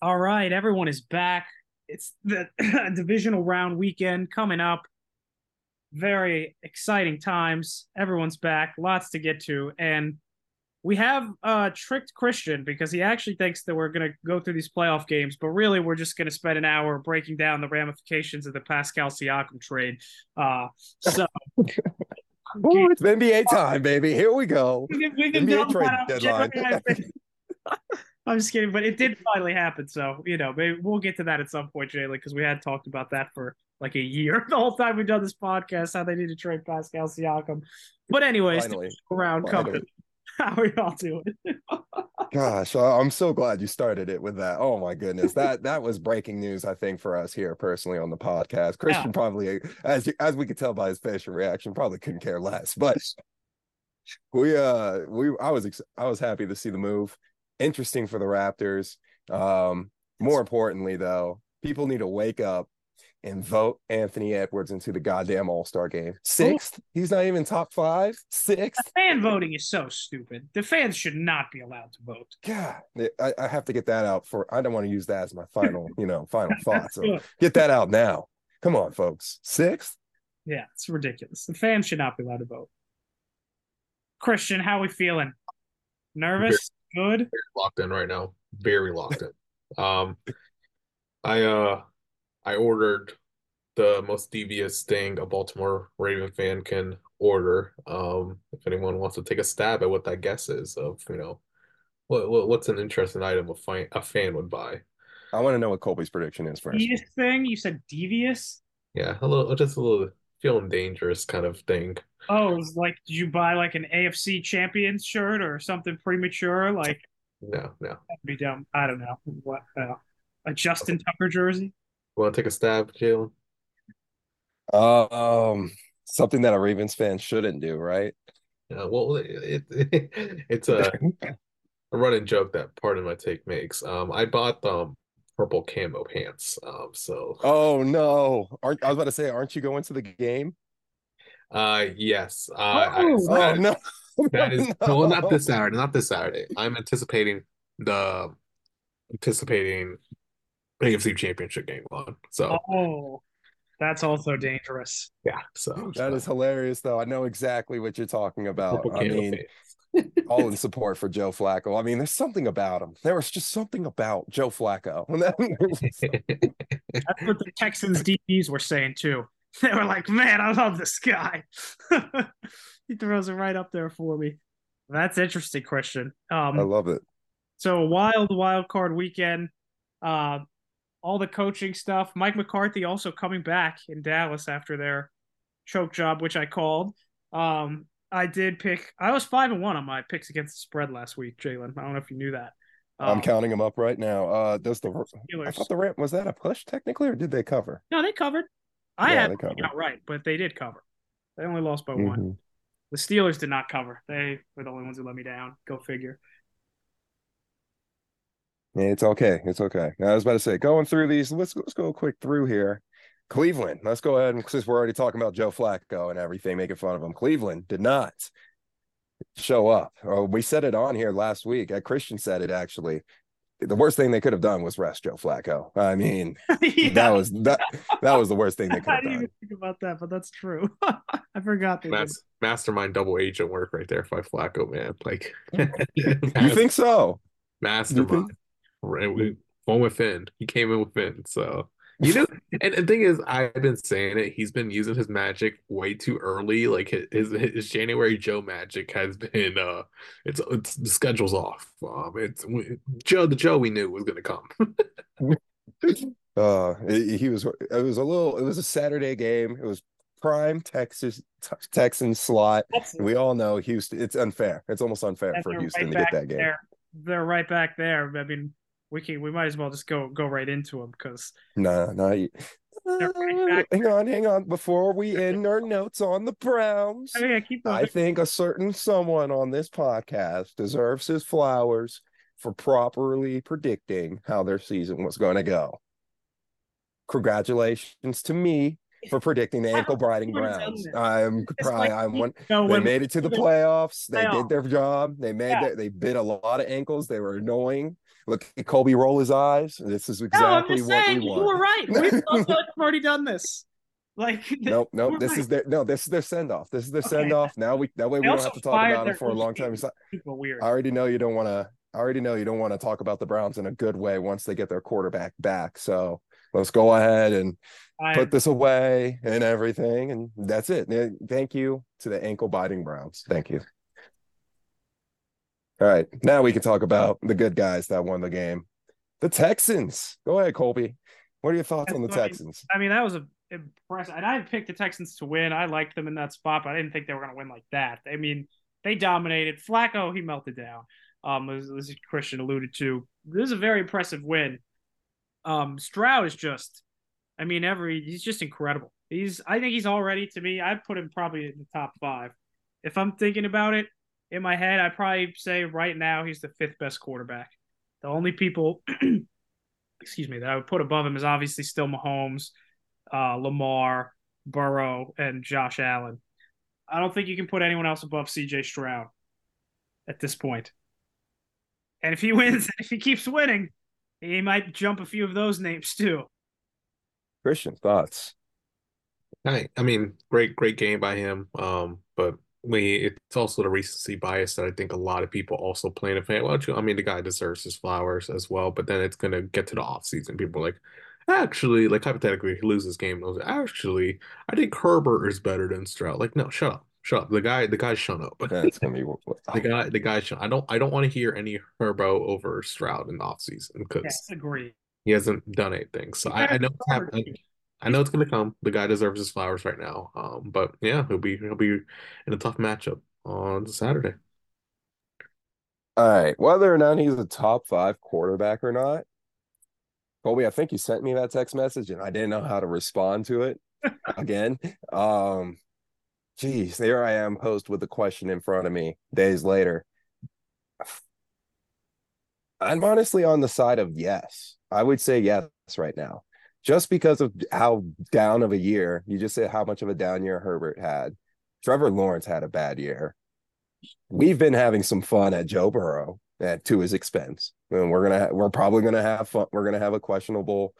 All right, everyone is back. It's the divisional round weekend coming up. Very exciting times. Everyone's back. Lots to get to, and we have uh tricked Christian because he actually thinks that we're gonna go through these playoff games, but really we're just gonna spend an hour breaking down the ramifications of the Pascal Siakam trade. Uh, so. Ooh, it's NBA time, baby. Here we go. We can, we can NBA trade deadline. I'm just kidding, but it did finally happen. So you know, maybe we'll get to that at some point, Jalen, because we had talked about that for like a year the whole time we've done this podcast. How they need to trade Pascal Siakam. But anyways, Finally. around Finally. coming. How are y'all doing? Gosh, I'm so glad you started it with that. Oh my goodness, that that was breaking news. I think for us here personally on the podcast. Christian probably, as as we could tell by his facial reaction, probably couldn't care less. But we uh we I was ex- I was happy to see the move. Interesting for the Raptors. Um, more importantly, though, people need to wake up and vote Anthony Edwards into the goddamn All Star game. Sixth, he's not even top five. Sixth. Fan voting is so stupid. The fans should not be allowed to vote. God, I, I have to get that out for. I don't want to use that as my final, you know, final thoughts. So get that out now. Come on, folks. Sixth. Yeah, it's ridiculous. The fans should not be allowed to vote. Christian, how we feeling? Nervous? Good? locked in right now. Very locked in. Um, I uh, I ordered the most devious thing a Baltimore Raven fan can order. Um, if anyone wants to take a stab at what that guess is of, you know, what, what what's an interesting item a fan a fan would buy. I want to know what Colby's prediction is first. Devious thing? You said devious? Yeah, a little, just a little feeling dangerous kind of thing. Oh, it was like, did you buy like an AFC champion shirt or something premature? Like, No, no. that'd be dumb. I don't know. What? Uh, a Justin Tucker jersey? Want to take a stab, Jalen? Uh, um, something that a Ravens fan shouldn't do, right? Yeah, well, it, it it's a a running joke that part of my take makes. Um, I bought um purple camo pants. Um, so Oh no! Aren't I was about to say, aren't you going to the game? uh, yes, uh, I, Oh, Oh that, no! that is No. well, not this Saturday, not this Saturday. I'm anticipating the anticipating AFC Championship game on. So Oh, that's also dangerous. yeah, so That is hilarious, though. I know exactly what you're talking about. purple I camo mean, pants. All in support for Joe Flacco. I mean, there's something about him. There was just something about Joe Flacco. That's what the Texans DBs were saying too. They were like, "Man, I love this guy. he throws it right up there for me." That's interesting, Christian. I Um, love it. so wild, wild card weekend. Uh, all the coaching stuff. Mike McCarthy also coming back in Dallas after their choke job, which I called. Um, I did pick. I was five and one on my picks against the spread last week, Jalen. I don't know if you knew that. I'm Um, counting them up right now. Uh, does the I Steelers. thought the Rams was that a push technically, or did they cover? No, they covered. I Yeah, had covered. outright, but they did cover. They only lost by one. Mhm. The Steelers did not cover. They were the only ones who let me down. Go figure. It's okay. It's okay. I was about to say, going through these, let's let's go quick through here. Cleveland. Let's go ahead and since we're already talking about Joe Flacco and everything, making fun of him. Cleveland did not show up. Oh, we said it on here last week. Christian said it actually. The worst thing they could have done was rest Joe Flacco. I mean, yeah, that was that that was the worst thing they could have done. I didn't done. even think about that, but that's true. I forgot that. did. Mas- mastermind double agent work right there by Flacco, man. Like You think so? mastermind. Right, we went with Finn. He came in with Finn. So you know, and the thing is, I've been saying it. He's been using his magic way too early. Like his his, his January Joe magic has been uh, it's it's the schedule's off. Um, it's we, Joe the Joe we knew was gonna come. Uh, he he was. It was a little. It was a Saturday game. It was prime Texas Texan slot. That's, We all know Houston. It's unfair. It's almost unfair and for Houston right to get back that game. there. They're right back there. I mean, we can. We might as well just go go right into them because No, no. you- right Uh, hang on, hang on. Before we end our notes on the Browns, oh, yeah, keep I think a certain someone on this podcast deserves his flowers for properly predicting how their season was going to go. Congratulations to me for predicting the ankle biting Browns. I'm probably I'm one. they made it to the playoffs. They did their job. They made yeah. they bit a lot of ankles. They were annoying. Look at Colby roll his eyes. This is exactly no, what saying, we want. You were right. We've already done this. Like nope, nope. This right. is their no. This is their send off. This is their okay. send off. Now we that way we don't have to talk about it for a long time. It's weird. I already know you don't want to. I already know you don't want to talk about the Browns in a good way once they get their quarterback back. So let's go ahead and I, put this away and everything. And that's it. Thank you to the ankle biting Browns. Thank you. All right. Now we can talk about the good guys that won the game. The Texans. Go ahead, Colby. What are your thoughts on the Texans? I mean, that was a impressive. And I picked the Texans to win. I liked them in that spot, but I didn't think they were going to win like that. I mean, they dominated. Flacco, he melted down. Um, as, as Christian alluded to, this is a very impressive win. Um, Stroud is just, I mean, every he's just incredible. He's, I think he's already to me. I'd put him probably in the top five. If I'm thinking about it in my head, I'd probably say right now he's the fifth best quarterback. The only people, excuse me, that I would put above him is obviously still Mahomes, uh, Lamar, Burrow, and Josh Allen. I don't think you can put anyone else above CJ Stroud at this point. And if he wins, if he keeps winning, he might jump a few of those names too. Christian thoughts. I I mean, great great game by him. Um, but we it's also the recency bias that I think a lot of people also play in a fan. Well, I mean, the guy deserves his flowers as well. But then it's gonna get to the off season. People are like, actually, like hypothetically, he loses game. Was, Actually, I think Herbert is better than Stroud. Like, no, shut up. Shut up. The guy, the guy, shut up. But that's gonna be the guy. The guy. Shut, I don't. I don't want to hear any Herbo over Stroud in the offseason because yes, agree. He hasn't done anything. So I, I, know it's happening. I know it's gonna come. The guy deserves his flowers right now. Um, but yeah, he'll be he'll be in a tough matchup on Saturday. All right, whether or not he's a top five quarterback or not, Colby, I think you sent me that text message and I didn't know how to respond to it again. Um, geez, there I am posed with the question in front of me days later. I'm honestly on the side of yes. I would say yes right now. Just because of how down of a year, you just said how much of a down year Herbert had. Trevor Lawrence had a bad year. We've been having some fun at Joe Burrow at to his expense. And we're gonna we're probably gonna have fun. We're gonna have a questionable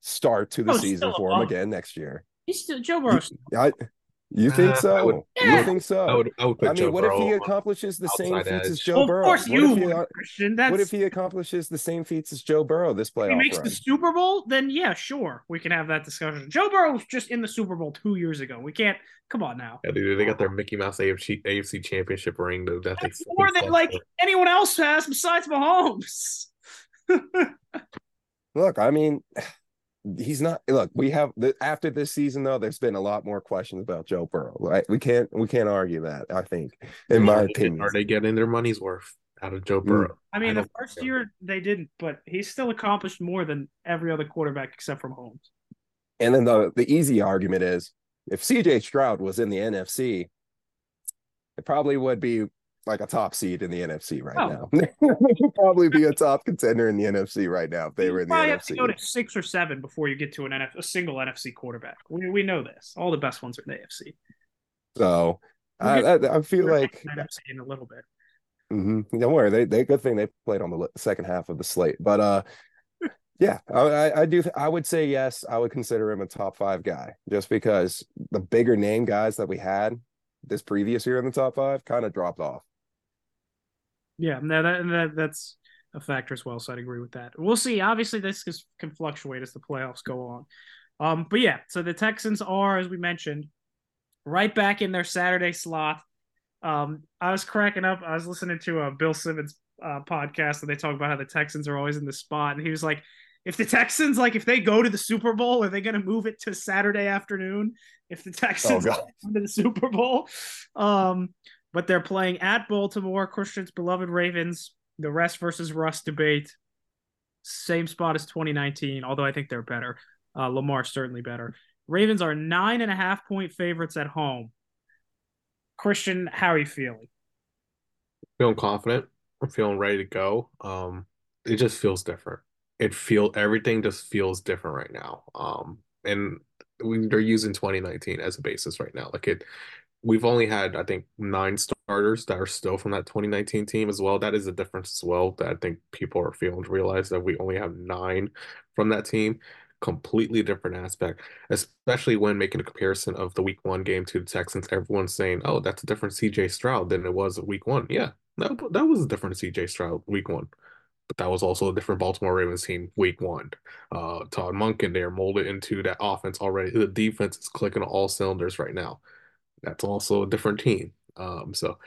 start to the oh, season for him again next year. He's still Joe Burrow. I, you think ah, so? I would, yeah. You think so? I would. I, would I mean, Joe what Burrow if he accomplishes the same feats as Joe well, Burrow? Of course, what you if he, would, uh, Christian. That's... What if he accomplishes the same feats as Joe Burrow this playoff? If he makes run? the Super Bowl, then yeah, sure, we can have that discussion. Joe Burrow was just in the Super Bowl two years ago. We can't. Come on now. Yeah, dude, they got their Mickey Mouse AFC, AFC Championship ring. Though that That's more than like anyone else has besides Mahomes. Look, I mean he's not look we have the, after this season though there's been a lot more questions about joe burrow. Right we can't we can't argue that i think in my opinion. are they getting their money's worth out of joe mm. burrow? I mean I the first so. year they didn't but he's still accomplished more than every other quarterback except for Mahomes and then the the easy argument is if cj stroud was in the nfc it probably would be like a top seed in the NFC right oh. now. probably be a top contender in the NFC right now if they you were in the NFC. Have to go to six or seven before you get to an NF- a single NFC quarterback. We we know this. All the best ones are in the AFC. So I, I, I feel like NFC in a little bit. Mm-hmm. Don't worry, they they good thing they played on the second half of the slate, but uh. Yeah, I, I do. I would say yes. I would consider him a top five guy just because the bigger name guys that we had this previous year in the top five kind of dropped off. Yeah, no, that, that that's a factor as well. So I'd agree with that. We'll see. Obviously, this can fluctuate as the playoffs go on. Um, but yeah, so the Texans are, as we mentioned, right back in their Saturday slot. Um, I was cracking up. I was listening to a Bill Simmons uh, podcast, and they talk about how the Texans are always in the spot, and he was like, if the Texans like if they go to the Super Bowl, are they going to move it to Saturday afternoon? If the Texans oh, go to the Super Bowl, um, but they're playing at Baltimore, Christian's beloved Ravens. The rest versus Russ debate. Same spot as 2019, although I think they're better. Uh, Lamar certainly better. Ravens are nine and a half point favorites at home. Christian, how are you feeling? Feeling confident. I'm feeling ready to go. Um, it just feels different. It feel everything just feels different right now. Um, and we, they're using 2019 as a basis right now. Like it, we've only had I think nine starters that are still from that 2019 team as well. That is a difference as well that I think people are feeling to realize that we only have nine from that team. Completely different aspect, especially when making a comparison of the week one game to the Texans. Everyone's saying, "Oh, that's a different CJ Stroud than it was week one." Yeah, that, that was a different CJ Stroud week one but that was also a different Baltimore Ravens team week one. Uh, Todd Monken there molded into that offense already. The defense is clicking all cylinders right now. That's also a different team. Um, so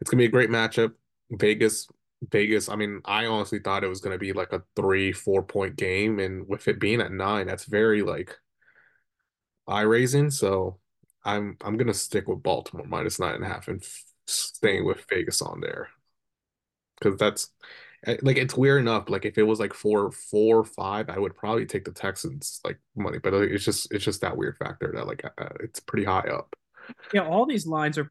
it's gonna be a great matchup. Vegas, Vegas. I mean, I honestly thought it was gonna be like a three, four point game, and with it being at nine, that's very like eye raising. So I'm I'm gonna stick with Baltimore minus nine and a half and staying with Vegas on there because that's Eh, like it's weird enough. Like if it was like four, four, five, I would probably take the Texans like money, but it's just it's just that weird factor that like uh, it's pretty high up. Yeah, all these lines are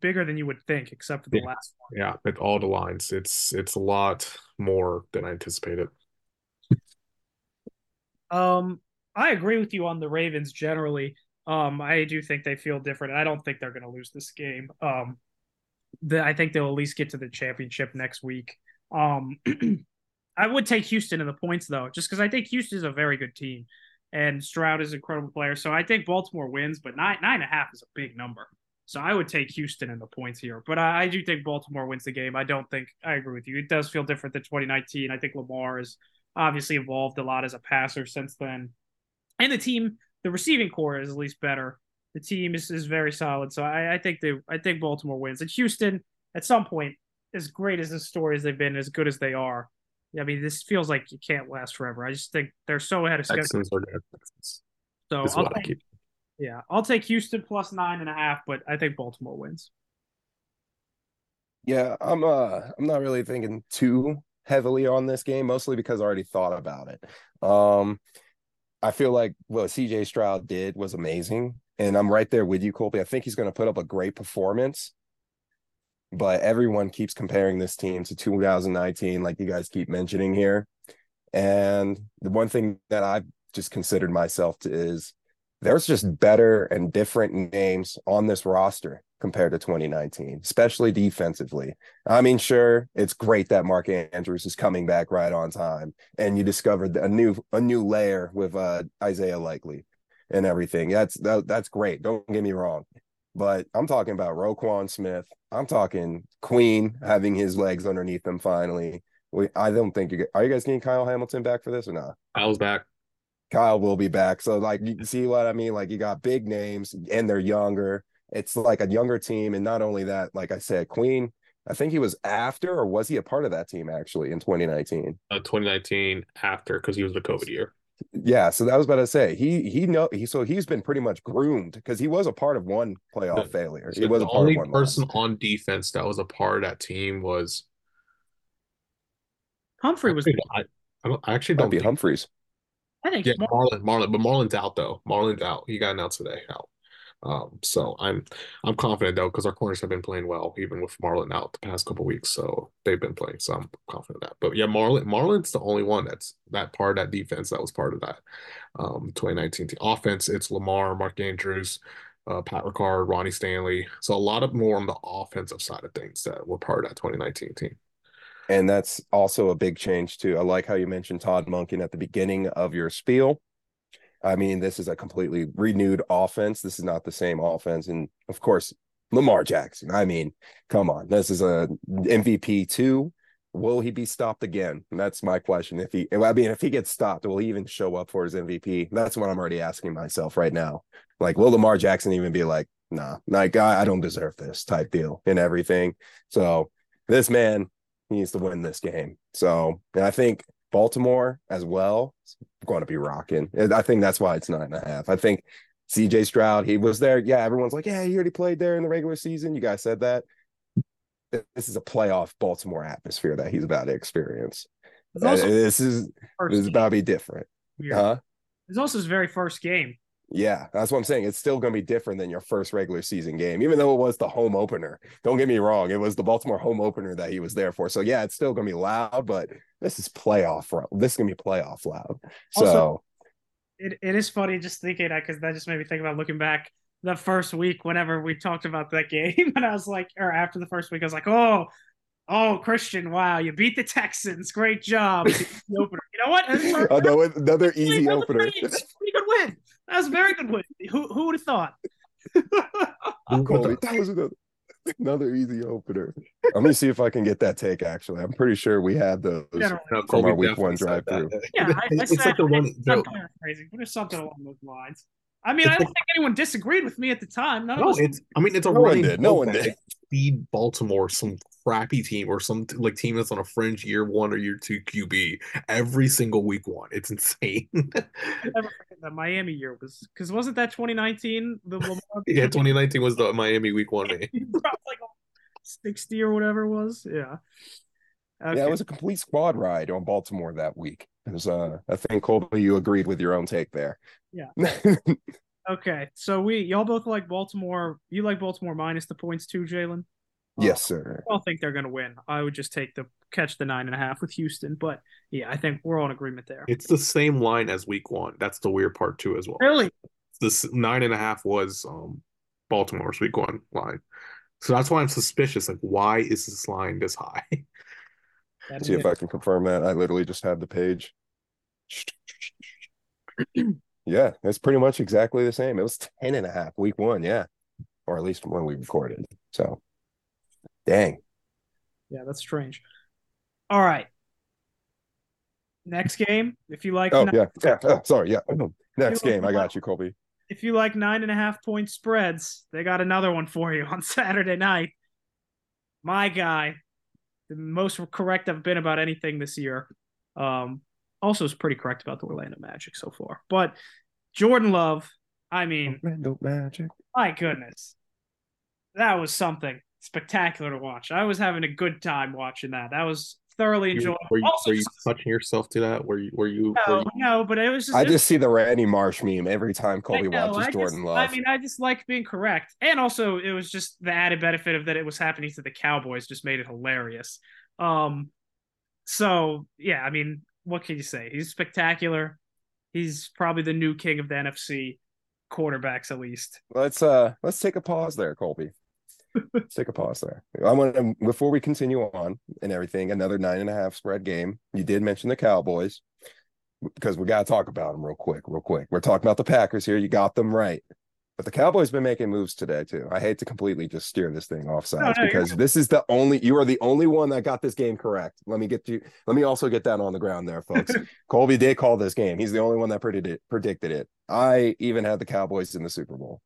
bigger than you would think, except for the yeah. last one. Yeah, but all the lines, it's it's a lot more than I anticipated. Um, I agree with you on the Ravens generally. Um, I do think they feel different. I don't think they're going to lose this game. Um, the, I think they'll at least get to the championship next week. Um, I would take Houston in the points though, just because I think Houston is a very good team, and Stroud is an incredible player. So I think Baltimore wins, but nine nine and a half is a big number. So I would take Houston in the points here, but I, I do think Baltimore wins the game. I don't think I agree with you. It does feel different than 2019. I think Lamar has obviously evolved a lot as a passer since then, and the team, the receiving core is at least better. The team is, is very solid. So I, I think they I think Baltimore wins. And Houston at some point as great as the stories they've been, as good as they are, I mean, this feels like it can't last forever. I just think they're so ahead of schedule. So I'll take, yeah, I'll take Houston plus nine and a half, but I think Baltimore wins. Yeah, I'm uh I'm not really thinking too heavily on this game, mostly because I already thought about it. Um I feel like what CJ Stroud did was amazing. And I'm right there with you, Colby. I think he's going to put up a great performance but everyone keeps comparing this team to 2019, like you guys keep mentioning here. And the one thing that I've just considered myself to is there's just better and different names on this roster compared to 2019, especially defensively. I mean, sure, it's great that Mark Andrews is coming back right on time, and you discovered a new a new layer with uh, Isaiah Likely and everything. That's that, that's great. Don't get me wrong, but I'm talking about Roquan Smith. I'm talking Queen having his legs underneath him finally. We, I don't think you are you guys getting Kyle Hamilton back for this or not? Kyle's back. Kyle will be back. So like you see what I mean? Like you got big names and they're younger. It's like a younger team. And not only that, like I said, Queen, I think he was after or was he a part of that team actually in 2019? Uh, 2019 after because he was the COVID year. Yeah, so that was about to say he he know he so he's been pretty much groomed because he was a part of one playoff the, failure. He was the only person loss. on defense that was a part of that team was Humphrey was. I, I, don't, I actually don't be Humphreys. I think yeah, Marlon, Marlon, but Marlon's out though. Marlon's out. He got announced today out. Um, so I'm I'm confident though because our corners have been playing well even with Marlon out the past couple weeks. So they've been playing, so I'm confident that. But yeah, Marlon Marlon's the only one that's that part that defense that was part of that um 2019 team. offense. It's Lamar, Mark Andrews, uh, Pat Ricard, Ronnie Stanley. So a lot of more on the offensive side of things that were part of that 2019 team. And that's also a big change too. I like how you mentioned Todd Monken at the beginning of your spiel. I mean, this is a completely renewed offense. This is not the same offense. And of course, Lamar Jackson. I mean, come on. This is a MVP too. Will he be stopped again? And that's my question. If he, I mean, if he gets stopped, will he even show up for his MVP? That's what I'm already asking myself right now. Like, will Lamar Jackson even be like, nah, like I, I don't deserve this type deal and everything? So this man needs to win this game. So, and I think Baltimore as well going to be rocking. I think that's why it's nine and a half. I think CJ Stroud, he was there. Yeah, everyone's like, yeah, he already played there in the regular season. You guys said that. This is a playoff Baltimore atmosphere that he's about to experience. this is this is about to be different. Weird. Huh? It's also his very first game. Yeah, that's what I'm saying. It's still going to be different than your first regular season game, even though it was the home opener. Don't get me wrong; it was the Baltimore home opener that he was there for. So yeah, it's still going to be loud, but this is playoff. This is going to be playoff loud. So, it, it is funny just thinking that because that just made me think about looking back the first week whenever we talked about that game, and I was like, or after the first week, I was like, oh, oh, Christian, wow, you beat the Texans, great job. You know what? Another, another easy opener. Pretty good win. That was a very good win. Who who would have thought? Colby, that was another, another easy opener. Let me see if I can get that take. Actually, I'm pretty sure we had those Generally. No, from Colby our week one drive through. Yeah, I, I it's said, like the one. I'm paraphrasing, but it's something along those lines. I mean, I don't think anyone disagreed with me at the time. None no, of us it's. I mean, it's a No one did. No one did. Feed Baltimore some crappy team or some like team that's on a fringe year one or year two QB every single week one. It's insane. never forget that Miami year was because wasn't that 2019 the Lamar yeah, 2019 was the Miami week one. Man. like 60 or whatever it was. Yeah. Okay. Yeah, it was a complete squad ride on Baltimore that week. It was, uh, I think Colby, you agreed with your own take there. Yeah. okay. So we y'all both like Baltimore. You like Baltimore minus the points too, Jalen? Yes, sir. I don't think they're gonna win. I would just take the catch the nine and a half with Houston. But yeah, I think we're all in agreement there. It's the same line as week one. That's the weird part too, as well. Really? This nine and a half was um Baltimore's week one line. So that's why I'm suspicious. Like, why is this line this high? That See is if I can confirm that. I literally just had the page. yeah, it's pretty much exactly the same. It was 10 and a half week one. Yeah. Or at least when we recorded. So, dang. Yeah, that's strange. All right. Next game, if you like, Oh, nine- yeah. Yeah. Oh, sorry. Yeah. Next You- game. I got you, Colby. if you like nine and a half point spreads, they got another one for you on Saturday night. My guy, the most correct I've been about anything this year. Um, also is pretty correct about the Orlando Magic so far. But Jordan Love, I mean, Orlando Magic. my goodness, that was something spectacular to watch. I was having a good time watching that. That was thoroughly You- enjoyable. were you, Also, were you just- touching yourself to that? Were you? Were you? were no, you- no, but it was just I it was- just see the Randy Marsh meme every time Colby know, watches I Jordan just, Love. I mean, I just like being correct, and also it was just the added benefit of that it was happening to the Cowboys just made it hilarious. Um, so yeah, I mean, what can you say? He's spectacular. He's probably the new king of the NFC quarterbacks, at least. let's uh let's take a pause there, Colby. Let's take a pause there. I want to before we continue on and everything. Another nine and a half spread game. You did mention the Cowboys because we got to talk about them real quick, real quick. We're talking about the Packers here. You got them right, but the Cowboys been making moves today too. I hate to completely just steer this thing off sides no, you're because this is the only you are the only one that got this game correct. Let me get you. Let me also get that on the ground there, folks. Colby did call this game. He's the only one that predicted it, predicted it. I even had the Cowboys in the Super Bowl.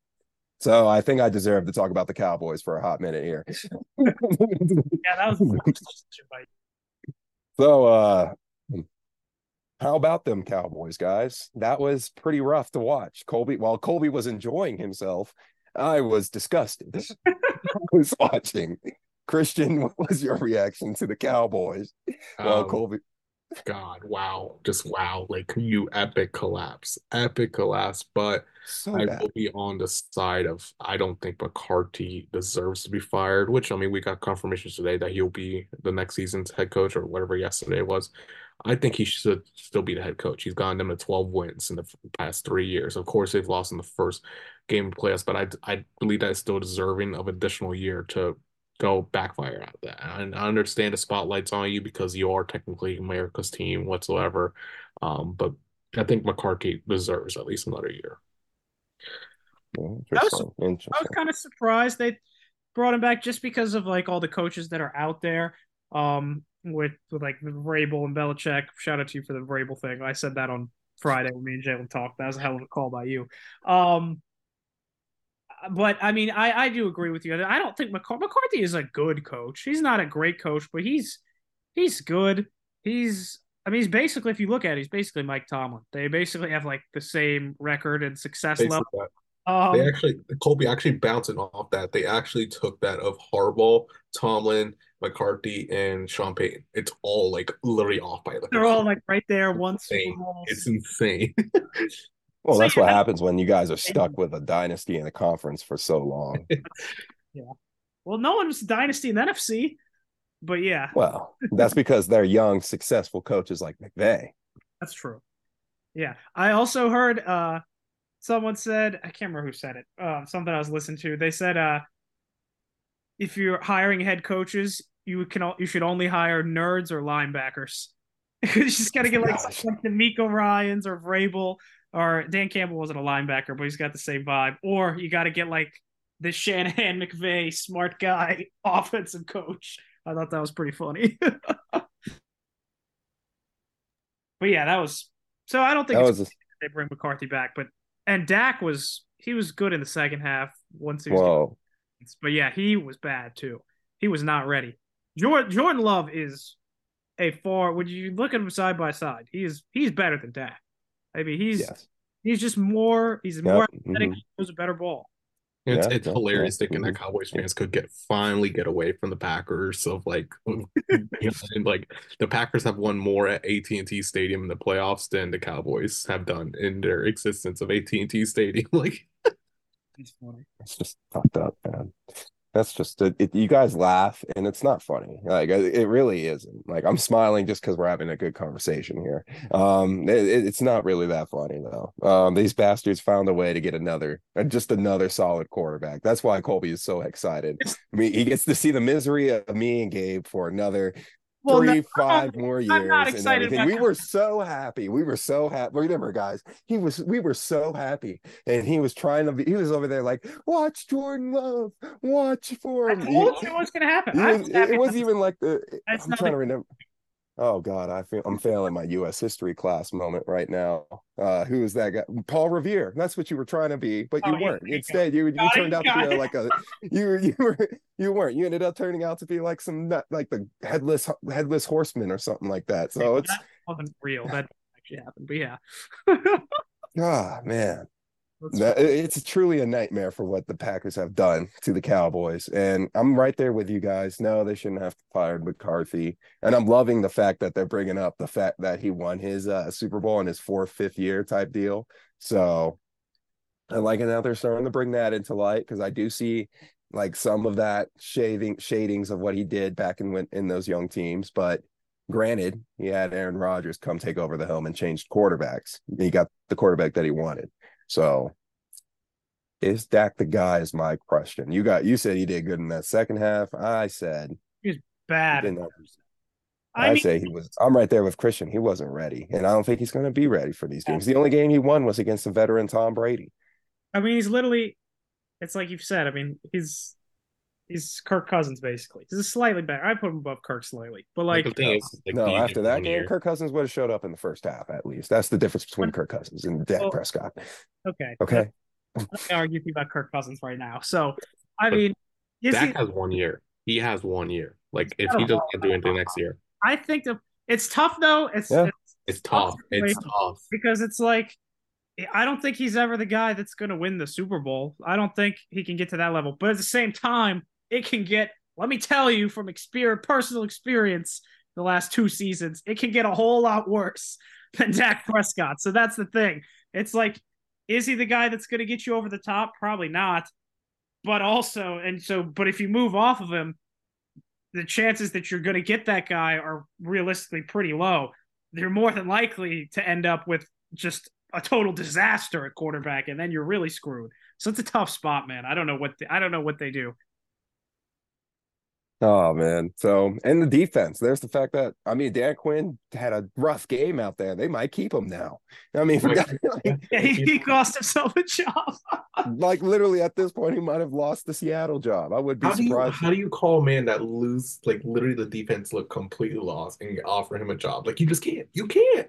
So I think I deserve to talk about the Cowboys for a hot minute here. Yeah, that was. that was such so uh how about them Cowboys, guys? That was pretty rough to watch. Colby, while Colby was enjoying himself, I was disgusted. I was watching. Christian, what was your reaction to the Cowboys? Well, Um, Colby, God, wow, just wow! Like you, epic collapse, epic collapse. But so I will be on the side of I don't think McCarthy deserves to be fired, which I mean, we got confirmation today that he'll be the next season's head coach or whatever yesterday was. I think he should still be the head coach. He's gotten them to 12 wins in the past three years. Of course, they've lost in the first game of playoffs, but I, I believe that is still deserving of additional year to go backfire out of that. And I understand the spotlight's on you because you are technically America's team whatsoever. Um, but I think McCarthy deserves at least another year. Interesting. I was Interesting. kind of surprised they brought him back just because of like all the coaches that are out there. Um, with, with like Vrabel and Belichick. Shout out to you for the Vrabel thing. I said that on Friday when me and Jalen talked. That was a hell of a call by you. Um, but I mean, I I do agree with you. I don't think McCar- McCarthy is a good coach. He's not a great coach, but he's he's good. He's I mean, he's basically if you look at it, he's basically Mike Tomlin. They basically have like the same record and success Basically, level. Um, They actually, Colby actually bouncing off that. They actually took that of Harbaugh, Tomlin, McCarthy, and Sean Payton. It's all like literally off by like they're all like right there. One Super insane. It's insane. Well, So that's what happens when you guys are stuck with a dynasty in a conference for so long. Yeah. Well, no one's dynasty in the NFC, but yeah, well, that's because they're young, successful coaches like McVay. that's true. Yeah. I also heard uh someone said I can't remember who said it. Uh, something I was listening to. They said uh if you're hiring head coaches, you can you should only hire nerds or linebackers. you just got to get like, like DeMeco Ryans or Vrabel or Dan Campbell wasn't a linebacker, but he's got the same vibe. Or you got to get like the Shanahan McVay smart guy offensive coach. I thought that was pretty funny. but yeah, that was so. I don't think a... they bring McCarthy back, but and Dak was he was good in the second half once he was. Whoa. But yeah, he was bad too. He was not ready. Jordan Jordan Love is a far. When you look at him side by side, he's he's better than Dak. I mean, he's yes. he's just more. He's yep. more athletic. Mm-hmm. He throws a better ball. It's yeah, it's hilarious thinking that Cowboys fans could get finally get away from the Packers of like you know, like the Packers have won more at AT&T Stadium in the playoffs than the Cowboys have done in their existence of AT&T Stadium like it's just fucked up man that's just it, it, you guys laugh and it's not funny. Like it really isn't. Like i'm smiling just because we're having a good conversation here. Um it, it's not really that funny though. Um these bastards found a way to get another uh, just another solid quarterback. That's why colby is so excited. I mean he gets to see the misery of me and gabe for another well, three, no, five more years. I'm not excited. we were so happy. We were so happy. Remember, guys, he was. We were so happy, and he was trying to be. He was over there like, watch Jordan Love, watch for him. I told you what's going to happen. Was, it, it wasn't even like the. I'm trying to remember. Oh God, I feel I'm failing my U.S. history class moment right now. Uh, who is that guy? Paul Revere. That's what you were trying to be, but you oh, weren't. You Instead, you you turned out to be like a you you were you weren't. You ended up turning out to be like some like the headless headless horseman or something like that. So it's that wasn't real. That actually happened, but yeah. oh man, it's truly a nightmare for what the Packers have done to the Cowboys. And I'm right there with you guys. No, they shouldn't have fired McCarthy. And I'm loving the fact that they're bringing up the fact that he won his uh, Super Bowl in his fourth, fifth year type deal. So I like it now they're starting to bring that into light because I do see like some of that shaving shadings of what he did back in in those young teams. But granted, he had Aaron Rodgers come take over the helm and changed quarterbacks. He got the quarterback that he wanted. So is Dak the guy? Is my question. You got you said he did good in that second half. I said he's bad. He I, I mean, say he was. I'm right there with Christian. He wasn't ready, and I don't think he's going to be ready for these games. The only game he won was against the veteran Tom Brady. I mean, he's literally. It's like you've said. I mean, he's he's Kirk Cousins basically. He's slightly better. I put him above Kirk slightly, but like, the thing is, like, no, after that game, Kirk Cousins would have showed up in the first half at least. That's the difference between Kirk Cousins and Dak well, Prescott. Okay. Okay. I'm not argue about Kirk Cousins right now. So, I but mean, Dak he, has one year. He has one year. Like, if he doesn't do anything next year, I think the, it's tough though. It's yeah. it's, it's, tough. It's tough because it's like I don't think he's ever the guy that's going to win the Super Bowl. I don't think he can get to that level. But at the same time, it can get. Let me tell you from experience, personal experience, the last two seasons, it can get a whole lot worse than Dak Prescott. So that's the thing. It's like is he the guy that's going to get you over the top? Probably not. But also, and so, but if you move off of him, the chances that you're going to get that guy are realistically pretty low. You're more than likely to end up with just a total disaster at quarterback, and then you're really screwed. So it's a tough spot, man. I don't know what the, I don't know what they do. Oh man. So and the defense. There's the fact that I mean Dan Quinn had a rough game out there. They might keep him now. I mean, like, he, he cost himself a job. like literally at this point, he might have lost the Seattle job. I would be how surprised. Do you, how do you call a man that lose like literally the defense look completely lost and offer him a job? Like you just can't. You can't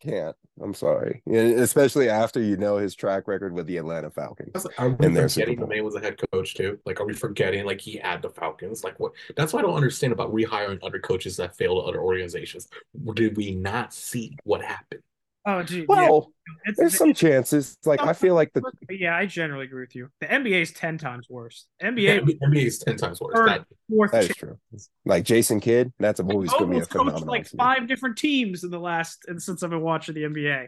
can't. I'm sorry, especially after you know his track record with the Atlanta Falcons. Are we forgetting the man was a head coach too? Like, are we forgetting like he had the Falcons? Like, what? That's what I don't understand about rehiring other coaches that failed at other organizations. Did we not see what happened? Oh, gee, well, yeah. there's some chances. Like I feel like the yeah, I generally agree with you. The NBA is ten times worse. NBA the NBA is ten times worse. That, fourth that is true. Like Jason Kidd, that's a always going to be a phenomenal. Like five different teams in the last and since I've been watching the NBA.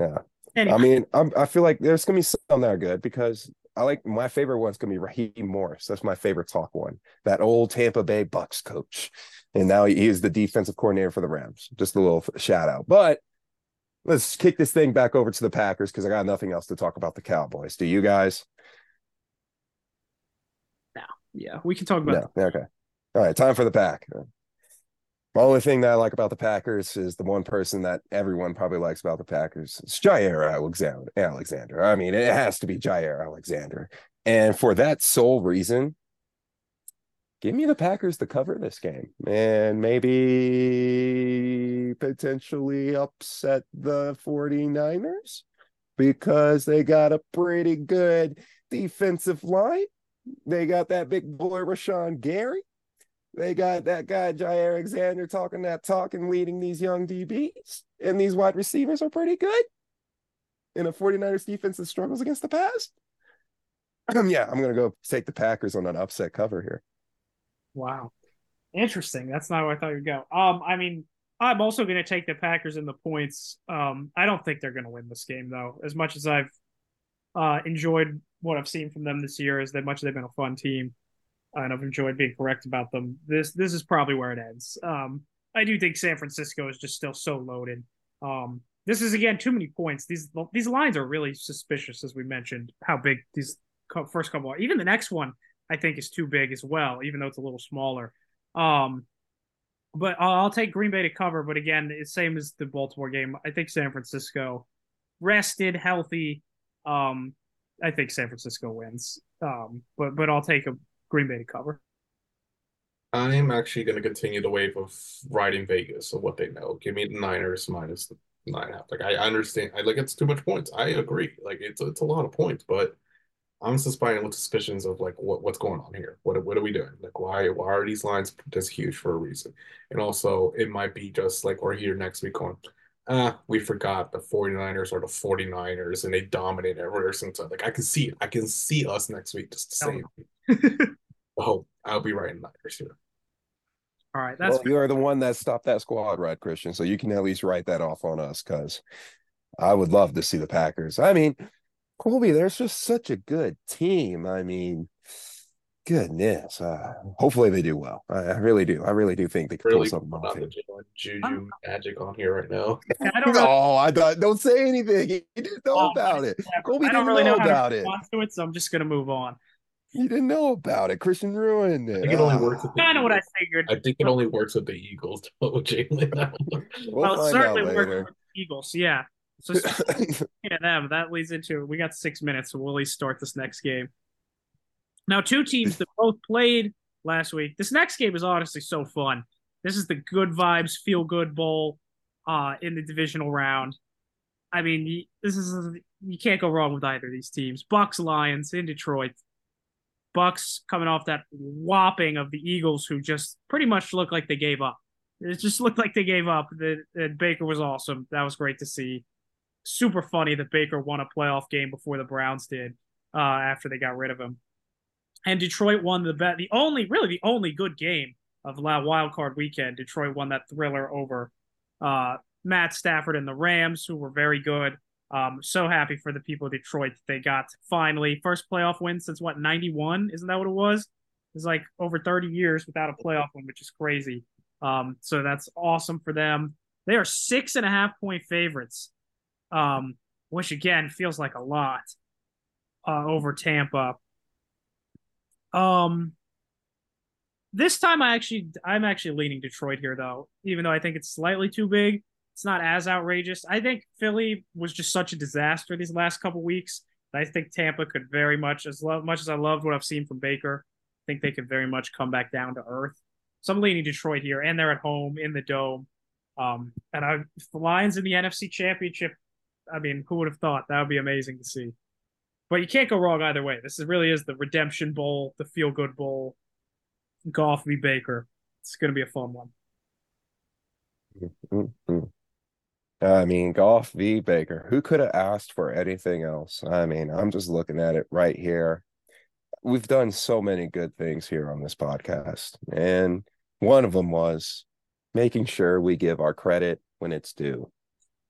Yeah, anyway. I mean, I'm, I feel like there's going to be some that are good because I like my favorite one's going to be Raheem Morris. That's my favorite talk one. That old Tampa Bay Bucks coach and now he is the defensive coordinator for the Rams. Just a little shout out. But let's kick this thing back over to the Packers because I got nothing else to talk about the Cowboys. Do you guys? No. Yeah, we can talk about. No. Okay. All right. Time for the pack. The only thing that I like about the Packers is the one person that everyone probably likes about the Packers. It's Jaire Alexander. Alexander. I mean, it has to be Jaire Alexander. And for that sole reason, give me the Packers to cover this game and maybe potentially upset the 49ers because they got a pretty good defensive line. They got that big boy Rashan Gary. They got that guy Jaire Alexander talking that talk and leading these young DBs. And these wide receivers are pretty good in a 49ers defense that struggles against the pass. Yeah, I'm gonna go take the Packers on an upset cover here. Wow. Interesting. That's not where I thought you'd go. Um, I mean, I'm also going to take the Packers in the points. Um, I don't think they're going to win this game though. As much as I've uh, enjoyed what I've seen from them this year, as much as they've been a fun team, and I've enjoyed being correct about them. This this is probably where it ends. Um, I do think San Francisco is just still so loaded. Um, this is again too many points. These these lines are really suspicious, as we mentioned. How big these first couple are. Even the next one I think is too big as well, even though it's a little smaller. Um, but I'll take Green Bay to cover. But again, it's same as the Baltimore game. I think San Francisco, rested, healthy. Um, I think San Francisco wins. Um, but but I'll take a Green Bay to cover. I'm actually going to continue the wave of riding Vegas of what they know. Give me the Niners minus the nine half. Like I understand, I like it's too much points. I agree. Like it's it's a lot of points, but I'm suspecting with suspicions of like what what's going on here. What what are we doing? Like why why are these lines this huge for a reason? And also it might be just like we're here next week going, ah, we forgot the 49ers are the 49ers and they dominate everywhere since like I can see it. I can see us next week just the same. oh, I'll be right in Niners here. All right, that's well, you are the one that stopped that squad, right, Christian? So you can at least write that off on us because I would love to see the Packers. I mean, Colby, there's just such a good team. I mean, goodness. Uh, hopefully they do well. I, I, really do. I really do think they could really pull something off. The juju magic on here right now. I don't oh, I thought don't say anything. You didn't know oh, about it. Colby I don't didn't really know, know about it. To it, so I'm just gonna move on. You didn't know about it. Christian ruined it. I think it only ah. works. With the kind of what I figured. I think it only works with the Eagles. Jalen. we'll, well certainly works with the Eagles. Yeah. So of them, that leads into we got six minutes, so we'll at least start this next game. Now, two teams that both played last week. This next game is honestly so fun. This is the good vibes, feel good bowl uh, in the divisional round. I mean, this is you can't go wrong with either of these teams. Bucks Lions in Detroit. Bucks coming off that whopping of the Eagles, who just pretty much looked like they gave up. It just looked like they gave up. That Baker was awesome. That was great to see super funny that Baker won a playoff game before the Browns did uh, after they got rid of him. And Detroit won the bet, the only, really the only good game of wild card weekend. Detroit won that thriller over uh, Matt Stafford and the Rams, who were very good. Um, so happy for the people of Detroit that they got finally first playoff win since what 91 isn't that what it was it's like over 30 years without a playoff win which is crazy um, so that's awesome for them they are six and a half point favorites um, which again feels like a lot uh, over Tampa. Um, this time I actually I'm actually leaning Detroit here though, even though I think it's slightly too big. It's not as outrageous. I think Philly was just such a disaster these last couple weeks. I think Tampa could very much, as lo- much as I loved what I've seen from Baker, I think they could very much come back down to earth. So I'm leaning Detroit here, and they're at home in the dome. Um, and I, the Lions in the NFC Championship I mean, who would have thought that would be amazing to see? But you can't go wrong either way. This is, really is the redemption bowl, the feel good bowl. Goff v Baker. It's going to be a fun one. Mm-hmm. I mean, Goff v Baker. Who could have asked for anything else? I mean, I'm just looking at it right here. We've done so many good things here on this podcast, and one of them was making sure we give our credit when it's due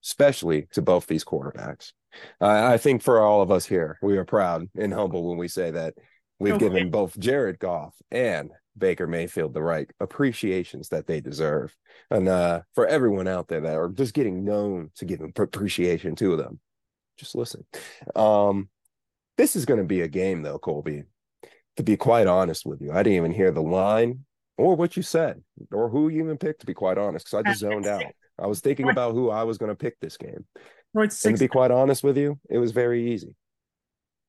especially to both these quarterbacks. Uh, I think for all of us here, we are proud and humble when we say that We've Okay. given both Jared Goff and Baker Mayfield the right appreciations that they deserve. And uh, for everyone out there that are just getting known to give appreciation to them, just listen. Um, this is going to be a game, though, Colby. To be quite honest with you, I didn't even hear the line or what you said or who you even picked, to be quite honest, because I just zoned out. I was thinking about who I was going to pick this game. Right, And to be quite honest with you, it was very easy.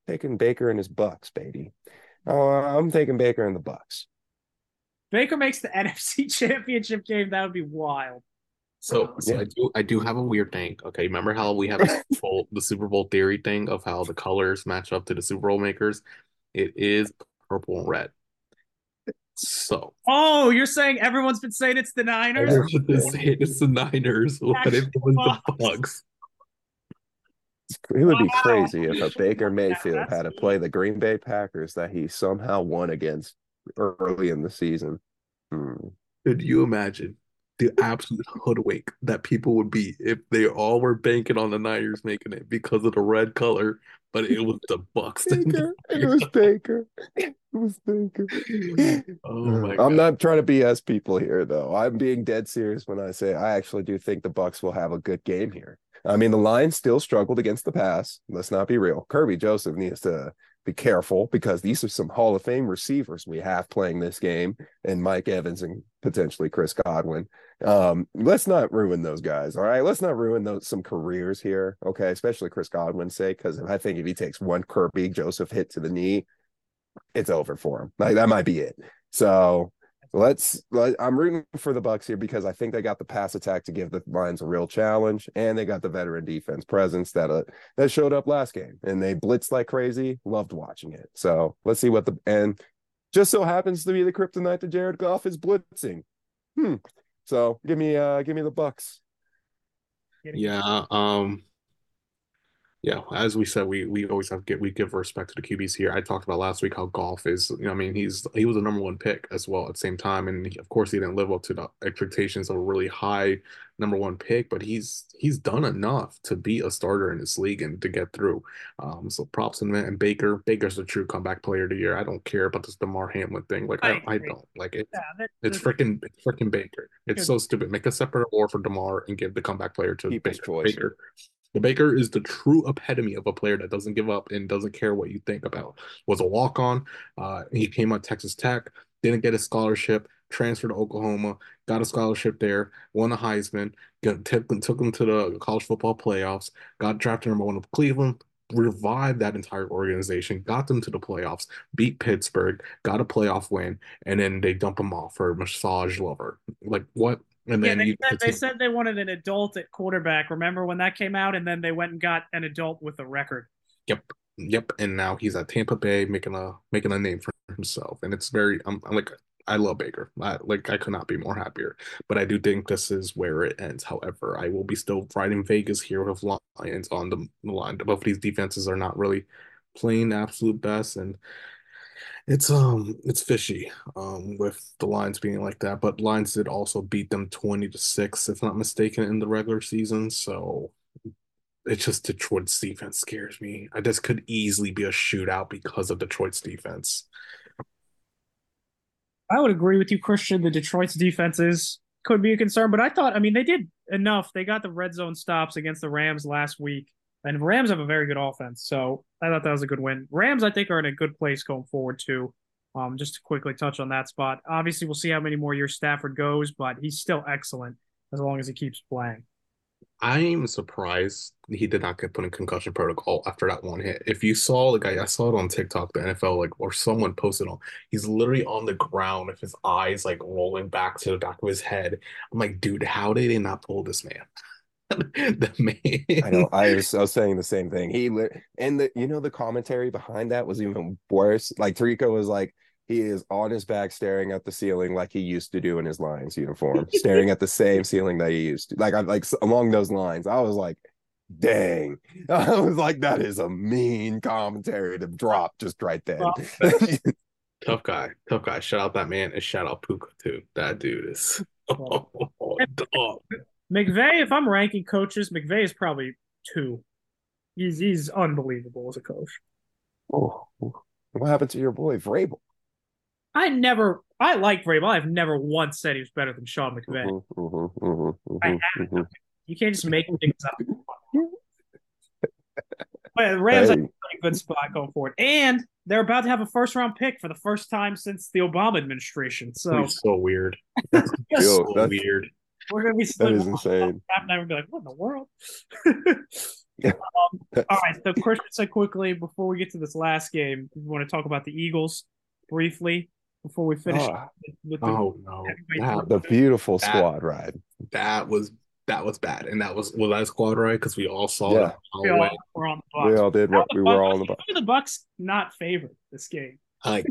Taking Baker and his Bucks, baby. Oh, I'm taking Baker and the Bucks. Baker makes the NFC Championship game. That would be wild. So, so Yeah. I do I do have a weird thing. Okay, remember how we have the Super Bowl, the Super Bowl theory thing of how the colors match up to the Super Bowl makers? It is purple and red. So Oh, you're saying everyone's been saying it's the Niners? everyone is saying it's the Niners. What if it was the Bucks? It would be Wow. crazy if a Baker Mayfield that's- had to play the Green Bay Packers that he somehow won against early in the season. Hmm. Could you imagine the absolute hoodwink that people would be if they all were banking on the Niners making it because of the red color, but it was the Bucks. Baker. It was Baker. It was Baker. Oh mm. my god. I'm God. not trying to BS people here, though. I'm being dead serious when I say I actually do think the Bucks will have a good game here. I mean, the Lions still struggled against the pass. Let's not be real. Kerby Joseph needs to be careful because these are some Hall of Fame receivers we have playing this game, and Mike Evans and potentially Chris Godwin. Um, let's not ruin those guys. All right, let's not ruin those some careers here. Okay, especially Chris Godwin's sake, because I think if he takes one Kerby Joseph hit to the knee, it's over for him. Like that might be it. So let's let, I'm rooting for the Bucks here because I think they got the pass attack to give the Lions a real challenge, and they got the veteran defense presence that uh, that showed up last game, and they blitzed like crazy. Loved watching it. So let's see what the and just so happens to be the kryptonite to Jared Goff is blitzing. Hmm. So give me uh give me the Bucks. Yeah, um, yeah, as we said, we we always have get we give respect to the QBs here. I talked about last week how Goff is, you know, I mean, he's he was a number one pick as well at the same time, and he- of course he didn't live up to the expectations of a really high number one pick, but he's he's done enough to be a starter in this league and to get through. Um, so props to him and Baker. Baker's a true comeback player of the year. I don't care about this Damar Hamlin thing. Like I I, I don't like it. Yeah, that- It's freaking it's freaking Baker. It's Good. so stupid. Make a separate award for DeMar and give the comeback player to People's Baker. choice. Baker. The Baker is the true epitome of a player that doesn't give up and doesn't care what you think about. Was a walk on. Uh, he came on Texas Tech, didn't get a scholarship, transferred to Oklahoma, got a scholarship there, won a Heisman, got, took, took him to the college football playoffs, got drafted number one of Cleveland, revived that entire organization, got them to the playoffs, beat Pittsburgh, got a playoff win, and then they dump him off for a massage lover. Like what? And yeah, then they said, they said they wanted an adult at quarterback. Remember when that came out? And then they went and got an adult with a record. Yep, yep. and now he's at Tampa Bay making a making a name for himself, and it's very. I'm, I'm like I love Baker. I like I could not be more happier. But I do think this is where it ends. However, I will be still riding Vegas here with Lions on the, line. Both of these defenses are not really playing the absolute best, and it's um it's fishy um with the Lions being like that. But Lions did also beat them twenty to six, if not mistaken, in the regular season. So it's just Detroit's defense scares me. I this could easily be a shootout because of Detroit's defense. I would agree with you, Christian. The Detroit's defenses could be a concern, but I thought, I mean, they did enough. They got the red zone stops against the Rams last week, and Rams have a very good offense. So I thought that was a good win. Rams, I think, are in a good place going forward, too. Um, just to quickly touch on that spot. Obviously, we'll see how many more years Stafford goes, but he's still excellent as long as he keeps playing. I'm surprised he did not get put in concussion protocol after that one hit. If you saw the guy, I saw it on TikTok, the NFL, like, or someone posted on, he's literally on the ground with his eyes like rolling back to the back of his head. I'm like, dude, how did they not pull this man? the man. I know. I was, I was saying the same thing. He lit, and the you know the commentary behind that was even worse. Like Tirico was like, he is on his back staring at the ceiling like he used to do in his Lions uniform, staring at the same ceiling that he used to. Like I like along those lines. I was like, dang. I was like, that is a mean commentary to drop just right then. Tough guy, tough guy. Shout out that man and shout out Puka too. That dude is oh, dog. McVay, if I'm ranking coaches, McVay is probably two. He's he's unbelievable as a coach. Oh, What happened to your boy Vrabel? I never, I like Vrabel. I've never once said he was better than Sean McVay. Mhm, mhm, mhm, I mhm, haven't. mhm. You can't just make things up. But the Rams are in Hey, a good spot going forward, and they're about to have a first round pick for the first time since the Obama administration. So It's so weird. yo, So that's, weird. We're gonna be that like, is insane. and I would be like, what in the world? Um, all right, so Christian said quickly before we get to this last game, we want to talk about the Eagles briefly before we finish Ah, with the Oh no, that, the beautiful That- squad ride. that was that was bad, and that was was that squad ride Because we all saw Yeah. it. we all way. were on the We all did. How We the were all in the. bu- how are the Bucks not favored this game. Like,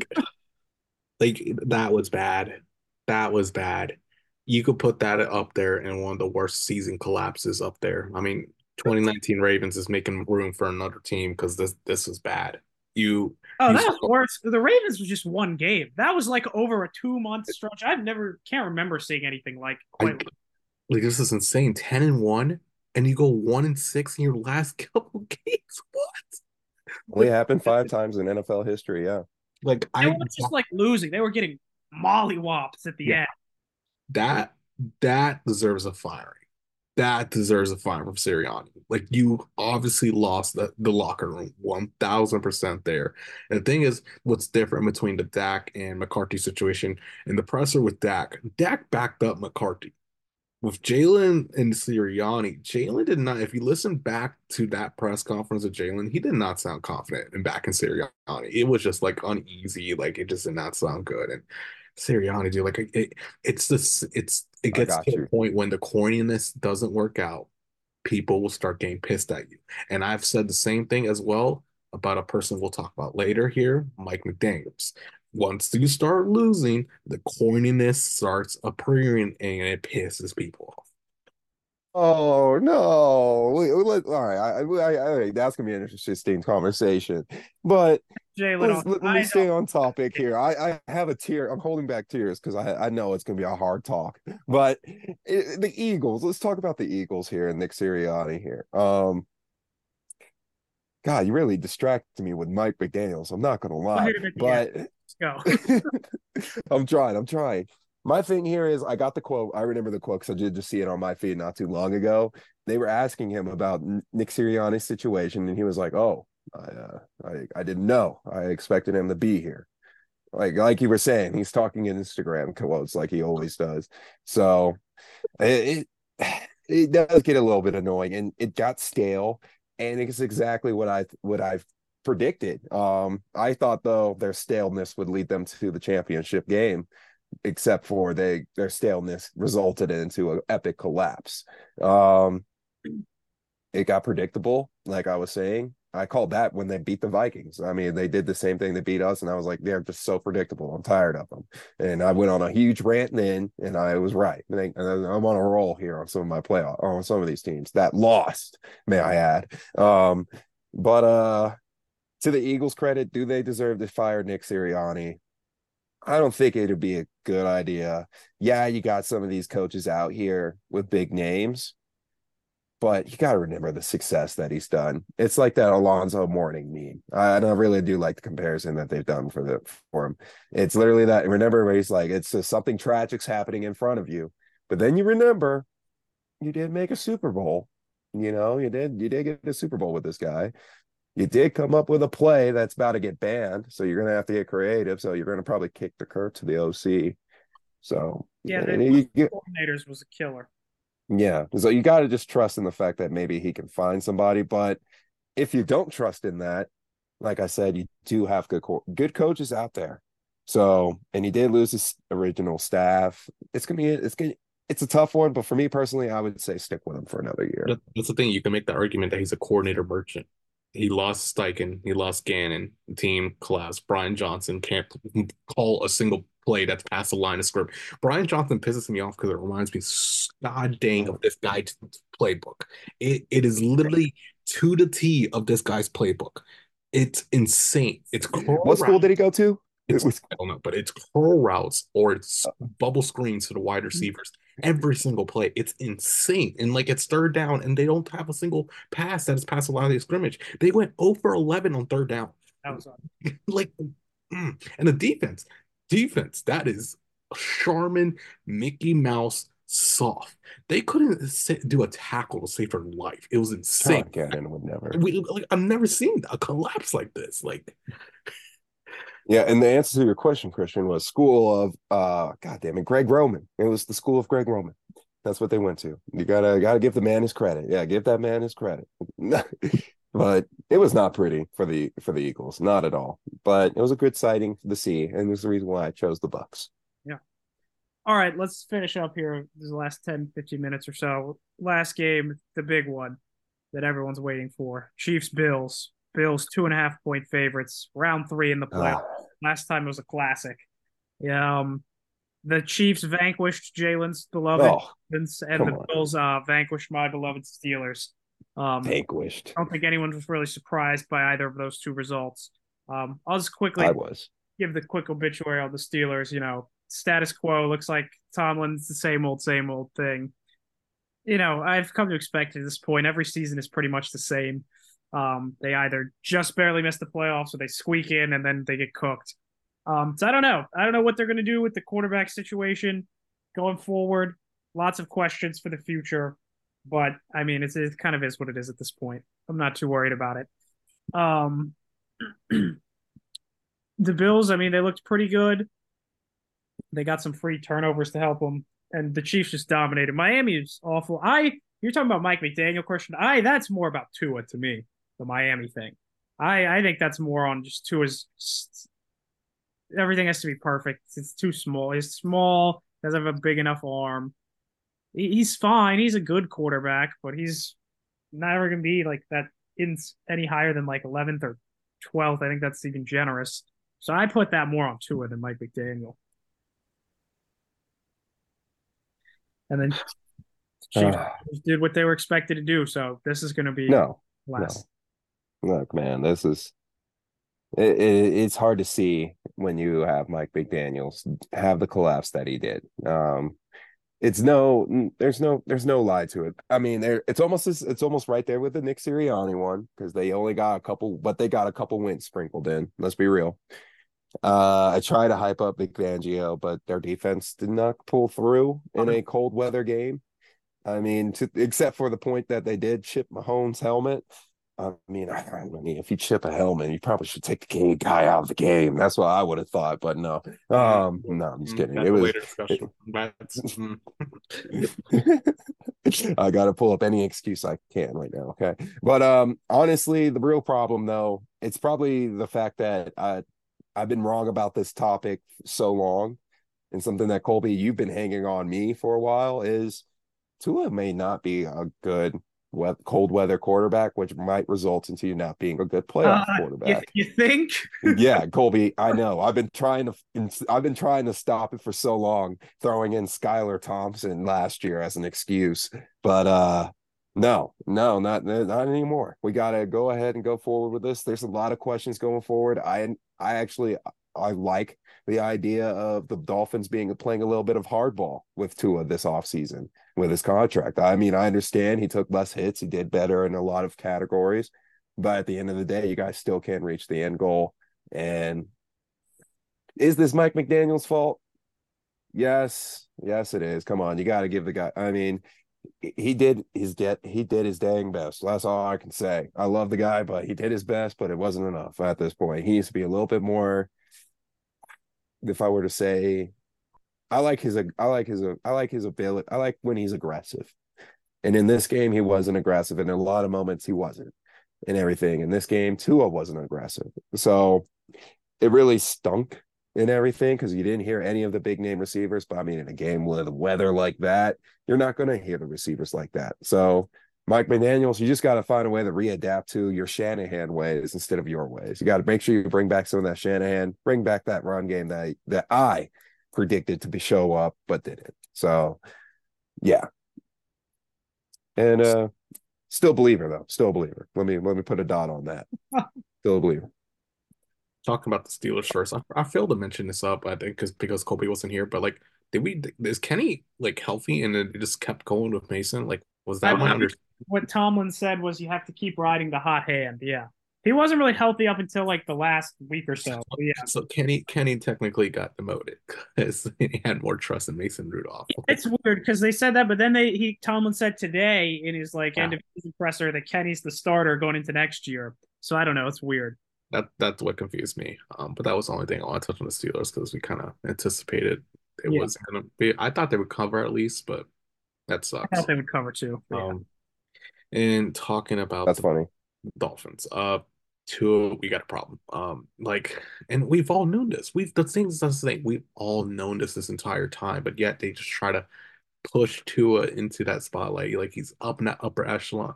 like that was bad. That was bad. You could put that up there in one of the worst season collapses up there. I mean, 2019 Ravens is making room for another team because this this is bad. You Oh, You that was worse. The Ravens was just one game. That was like over a two month stretch. I've never can't remember seeing anything like quite. like, like this is insane. 10 and 1, and you go 1 and 6 in your last couple games. What? Only happened five times in NFL history. Yeah. Like They I weren't just like losing; they were getting mollywops at the Yeah. end. That that deserves a firing. That deserves a fire from Sirianni. Like you obviously lost the, the locker room 1000% there. And the thing is, what's different between the Dak and McCarthy situation and the presser with Dak, Dak backed up McCarthy. With Jalen and Sirianni, Jalen did not, if you listen back to that press conference of Jalen, he did not sound confident and back in Sirianni. It was just like uneasy, like it just did not sound good. And Sirianni, dude, like it, it's this, it's it gets to you. a point when the corniness doesn't work out, people will start getting pissed at you. And I've said the same thing as well about a person we'll talk about later here, Mike McDaniels. Once you start losing, the corniness starts appearing and it pisses people off. Oh no! We, we let, all right, I, I, I, that's gonna be an interesting conversation. But Jalen, let's, let, I me stay on topic here. I, I have a tear. I'm holding back tears because I, I know it's gonna be a hard talk. But it, the Eagles. Let's talk about the Eagles here and Nick Sirianni here. Um, God, you really distracted me with Mike McDaniel's. I'm not lie, him at the but. Let's go. I'm trying. I'm trying. My thing here is I got the quote. I remember the quote because I did just see it on my feed not too long ago. They were asking him about Nick Sirianni's situation, and he was like, "Oh, I, uh, I, I didn't know. I expected him to be here." Like, like you were saying, he's talking in Instagram quotes like he always does. So, it it, it does get a little bit annoying, and it got stale. And it's exactly what I what I've predicted. Um, I thought though their staleness would lead them to the championship game, except for they their staleness resulted into an epic collapse. Um, it got predictable, like I was saying. I called that when they beat the Vikings. I mean, they did the same thing. They beat us, and I was like, they're just so predictable. I'm tired of them. And I went on a huge rant then, and I was right. And I'm on a roll here on some of my playoff on some of these teams that lost, may I add. Um, but uh to the Eagles' credit, do they deserve to fire Nick Sirianni? I don't think it'd be a good idea. Yeah, you got some of these coaches out here with big names, but you got to remember the success that he's done. It's like that Alonzo Mourning meme. I, really do like the comparison that they've done for the for him. It's literally that. Remember where he's like, it's just something tragic's happening in front of you, but then you remember you did make a Super Bowl. You know, you did you did get a Super Bowl with this guy you did come up with a play that's about to get banned, so you're gonna have to get creative. So you're gonna probably kick the curve to the OC. So Yeah, the coordinators was a killer. Yeah. So you got to just trust in the fact that maybe he can find somebody. But if you don't trust in that, like I said, you do have good co- good coaches out there. So and he did lose his original staff. It's gonna be it's gonna it's a tough one, but for me personally, I would say stick with him for another year. That's the thing. You can make the argument that he's a coordinator merchant. He lost Steichen. He lost Gannon. The team collapsed. Brian Johnson can't call a single play that's past the line of script. Brian Johnson pisses me off because it reminds me, god dang, of this guy's playbook. It it is literally to the T of this guy's playbook. It's insane. It's What school did he go to? It's, was- I don't know, but it's curl routes or it's bubble screens to the wide receivers every single play. It's insane. And like it's third down, and they don't have a single pass that is past the line of the scrimmage. They went 0 for 11 on third down. That was like, mm, and the defense, defense that is Charmin, Mickey Mouse, soft. They couldn't do a tackle to save her life. It was insane. Gannon would never. We, like, I've never seen a collapse like this. Like, yeah, and the answer to your question, Christian, was school of uh God damn it, Greg Roman. It was the school of Greg Roman. That's what they went to. You gotta gotta give the man his credit. Yeah, give that man his credit. but it was not pretty for the for the Eagles, not at all. But it was a good sighting to see, and it was the reason why I chose the Bucks. Yeah. All right, let's finish up here. This is the last 10, 15 minutes or so. Last game, the big one that everyone's waiting for. Chiefs Bills. Bills two and a half point favorites. Round three in the playoffs. Oh. Last time it was a classic. Yeah. Um, the Chiefs vanquished Jalen's beloved oh, and the on. Bills uh, vanquished my beloved Steelers. Um, vanquished. I don't think anyone was really surprised by either of those two results. Um, I'll just quickly I was. give the quick obituary on the Steelers. You know, status quo looks like Tomlin's the same old, same old thing. You know, I've come to expect at this point every season is pretty much the same. Um, they either just barely miss the playoffs or they squeak in and then they get cooked. Um, so I don't know. I don't know what they're going to do with the quarterback situation going forward. Lots of questions for the future, but I mean, it's, it kind of is what it is at this point. I'm not too worried about it. Um, the Bills, I mean, they looked pretty good. They got some free turnovers to help them, and the Chiefs just dominated. Miami is awful. I you're talking about Mike McDaniel question. I that's more about Tua to me, the Miami thing. I I think that's more on just Tua's everything has to be perfect. It's too small. He's small. Doesn't have a big enough arm. He's fine. He's a good quarterback, but he's never gonna be like that in any higher than like 11th or 12th. I think that's even generous. So I put that more on Tua than Mike McDaniel. And then Chiefs uh, did what they were expected to do. So this is going to be no, less. Look, man, this is it, it, it's hard to see when you have Mike McDaniel's have the collapse that he did. Um, it's no, there's no, there's no lie to it. I mean, there, it's almost, it's almost right there with the Nick Sirianni one because they only got a couple, but they got a couple wins sprinkled in. Let's be real. Uh, I try to hype up Vic Fangio, but their defense did not pull through in a cold weather game. I mean, to, except for the point that they did chip Mahomes' helmet. I mean, I, I, mean, if you chip a helmet, you probably should take the gay guy out of the game. That's what I would have thought, but no, um, no, I'm just kidding. it was. It, I got to pull up any excuse I can right now. Okay, but um, honestly, the real problem though, it's probably the fact that I, I've been wrong about this topic so long, and something that Colby, you've been hanging on me for a while is Tua may not be a good cold weather quarterback, which might result into you not being a good playoff uh, quarterback. You, you think? yeah, Colby, I know. I've been trying to I've been trying to stop it for so long, throwing in Skylar Thompson last year as an excuse. But uh no, no, not not anymore. We got to go ahead and go forward with this. There's a lot of questions going forward. I I actually I like the idea of the Dolphins being playing a little bit of hardball with Tua this offseason with his contract. I mean, I understand he took less hits, he did better in a lot of categories, but at the end of the day, you guys still can't reach the end goal. And is this Mike McDaniel's fault? Yes, yes, it is. Come on, you got to give the guy. I mean, he did his get he did his dang best. That's all I can say. I love the guy, but he did his best, but it wasn't enough at this point. He needs to be a little bit more if I were to say, I like his I like his I like his ability. I like when he's aggressive. And in this game, he wasn't aggressive. And in a lot of moments, he wasn't and everything. In this game, Tua wasn't aggressive. So it really stunk in everything because you didn't hear any of the big name receivers. But I mean, in a game with weather like that, you're not going to hear the receivers like that. So Mike McDaniels, you just got to find a way to readapt to your Shanahan ways instead of your ways. You got to make sure you bring back some of that Shanahan, bring back that run game that that I predicted to be show up but didn't. So, yeah, and uh still believer though, still believer. Let me let me put a dot on that. still a believer. Talking about the Steelers first, I, I failed to mention this up. I think because because Colby wasn't here, but like, did we is Kenny like healthy and it just kept going with Mason? Like, was that my understanding? What Tomlin said was you have to keep riding the hot hand. Yeah. He wasn't really healthy up until like the last week or so. But yeah, So Kenny Kenny technically got demoted because he had more trust in Mason Rudolph. it's weird because they said that, but then they he Tomlin said today in his like Yeah. end of season presser that Kenny's the starter going into next year. So I don't know. It's weird. That that's what confused me. Um, but that was the only thing I want to touch on the Steelers because we kind of anticipated it Yeah. was gonna be. I thought they would cover at least, but that I sucks. thought they would cover too. yeah. And talking about That's the funny. Dolphins, uh, two, we got a problem. Um, like, and we've all known this. We've the things that's the thing. We've all known this this entire time, but yet they just try to push Tua into that spotlight, like he's up in that upper echelon.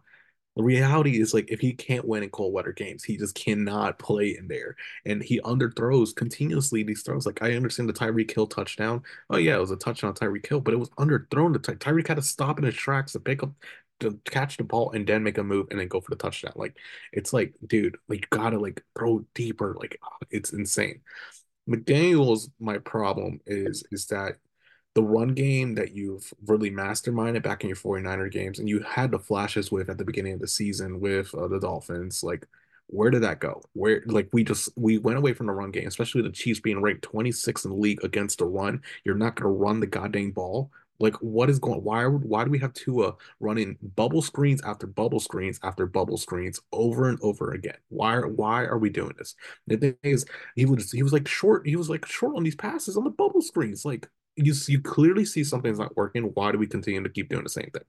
The reality is, like, if he can't win in cold weather games, he just cannot play in there. And he underthrows continuously these throws. Like, I understand the Tyreek Hill touchdown. Oh, yeah, it was a touchdown on Tyreek Hill, but it was underthrown. The Ty- Tyreek had to stop in his tracks to pick up, to catch the ball, and then make a move and then go for the touchdown. Like, it's like, dude, like, you gotta, like, throw deeper. Like, it's insane. McDaniels, my problem is, is that the run game that you've really masterminded back in your 49er games and you had the flashes with at the beginning of the season with uh, the Dolphins, like where did that go? Where like we just we went away from the run game, especially the Chiefs being ranked 26th in the league against the run. You're not to run the goddamn ball. Like what is going? Why why do we have Tua uh, running bubble screens after bubble screens after bubble screens over and over again? Why why are we doing this? The thing is, he was he was like short. He was like short on these passes on the bubble screens. Like you you clearly see something's not working. Why do we continue to keep doing the same thing?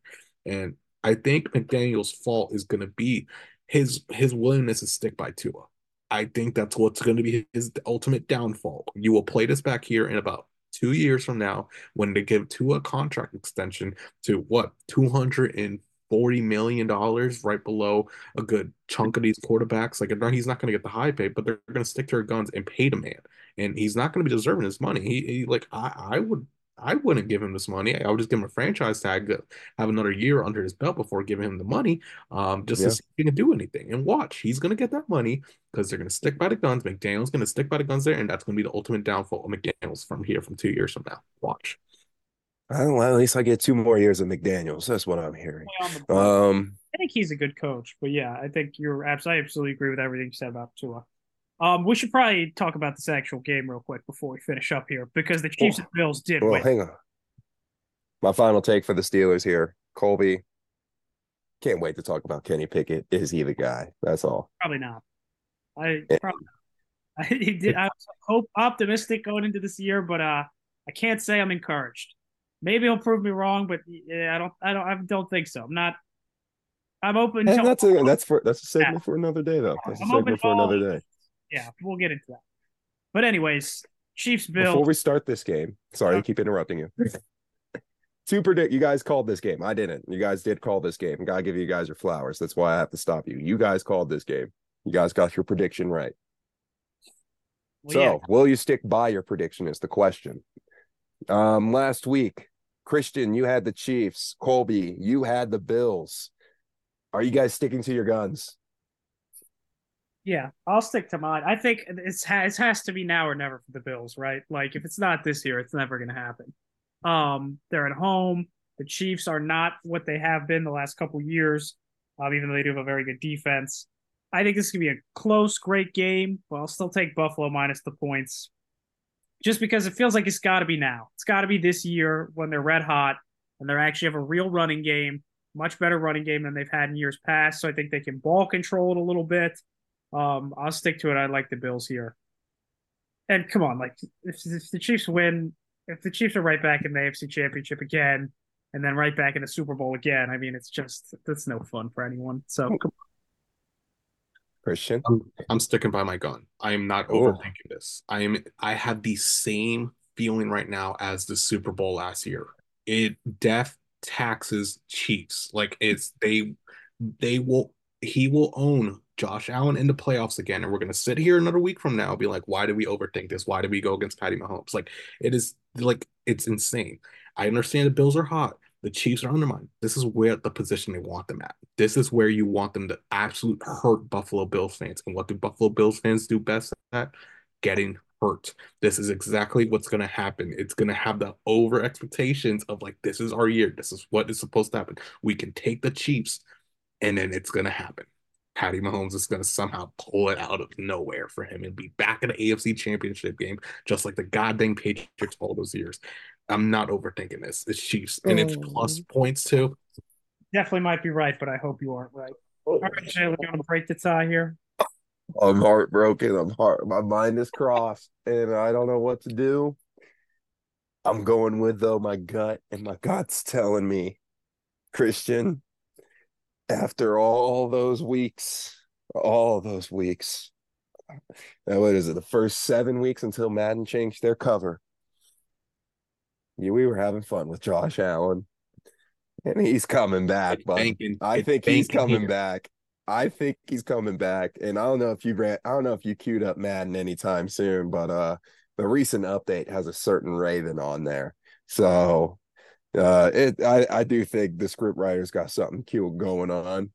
And I think McDaniel's fault is going to be his his willingness to stick by Tua. I think that's what's going to be his ultimate downfall. You will play this back here in about two years from now when they give Tua a contract extension to what two hundred and forty million dollars, right below a good chunk of these quarterbacks. Like he's not going to get the high pay, but they're going to stick to their guns and pay the man and he's not going to be deserving his money. He, he like I, I would I wouldn't give him this money. I would just give him a franchise tag, have another year under his belt before giving him the money, um, just Yeah. to see if he can do anything. And watch, he's going to get that money because they're going to stick by the guns. McDaniel's going to stick by the guns there, and that's going to be the ultimate downfall of McDaniel's from here from two years from now. Watch. Well, at least I get two more years of McDaniels. That's what I'm hearing. On the board. Um, I think he's a good coach, but yeah, I think you're absolutely, I absolutely agree with everything you said about Tua. Um, we should probably talk about this actual game real quick before we finish up here because the Chiefs and Bills did well, win. hang on. My final take for the Steelers here, Colby. Can't wait to talk about Kenny Pickett. Is he the guy? That's all. Probably not. I Yeah. probably not. I he did. I was hope optimistic going into this year, but uh, I can't say I'm encouraged. Maybe he'll prove me wrong, but yeah, I don't. I don't. I don't think so. I'm not. I'm open And to. that's a that's for that's a segment for another day though. That's a I'm open segment for another day. Yeah, we'll get into that. But anyways, Chiefs Bill. Before we start this game, sorry to keep interrupting you. to predict, you guys called this game. I didn't. You guys did call this game. Gotta give you guys your flowers. That's why I have to stop you. You guys called this game. You guys got your prediction right. Well, so, yeah, will you stick by your prediction? Is the question. Um, last week, Christian, you had the Chiefs. Colby, you had the Bills. Are you guys sticking to your guns? Yeah, I'll stick to mine. I think it's ha- it has to be now or never for the Bills, right? Like if it's not this year, it's never going to happen. Um, they're at home. The Chiefs are not what they have been the last couple years, um, even though they do have a very good defense. I think this is going to be a close, great game, but I'll still take Buffalo minus the points, just because it feels like it's got to be now. It's got to be this year when they're red hot and they actually have a real running game, much better running game than they've had in years past. So I think they can ball control it a little bit. Um, I'll stick to it. I like the Bills here. And come on, like if, if the Chiefs win, if the Chiefs are right back in the AFC Championship again, and then right back in the Super Bowl again, I mean, it's just that's no fun for anyone. So come Christian? I'm, I'm sticking by my gun. I am not Oh. overthinking this. I am. I have the same feeling right now as the Super Bowl last year. It death taxes Chiefs. Like it's they they will he will own Josh Allen in the playoffs again, and we're gonna sit here another week from now be like, why did we overthink this? Why did we go against Patty Mahomes? Like it is like it's insane. I understand the Bills are hot. The Chiefs are undermined. This is where the position they want them at. This is where you want them to absolute hurt Buffalo Bills fans. And what do Buffalo Bills fans do best at? Getting hurt. This is exactly what's going to happen. It's going to have the over expectations of like, this is our year. This is what is supposed to happen. We can take the Chiefs, and then it's going to happen. Patty Mahomes is going to somehow pull it out of nowhere for him and be back in the AFC Championship game, just like the goddamn Patriots all those years. I'm not overthinking this. It's Chiefs, and it's plus oh. points too. Definitely might be right, but I hope you aren't right. Oh. All right, Jalen, you want to break the tie here? I'm heartbroken. I'm heart. My mind is crossed, and I don't know what to do. I'm going with though my gut, and my gut's telling me, Christian, after all those weeks, all those weeks, now what is it? The first seven weeks until Madden changed their cover. Yeah, we were having fun with Josh Allen, and he's coming back. But I think he's coming here. back. I think he's coming back, and I don't know if you ran. I don't know if you queued up Madden anytime soon, but uh, the recent update has a certain Raven on there. So uh it I, I do think the script writers got something cute going on.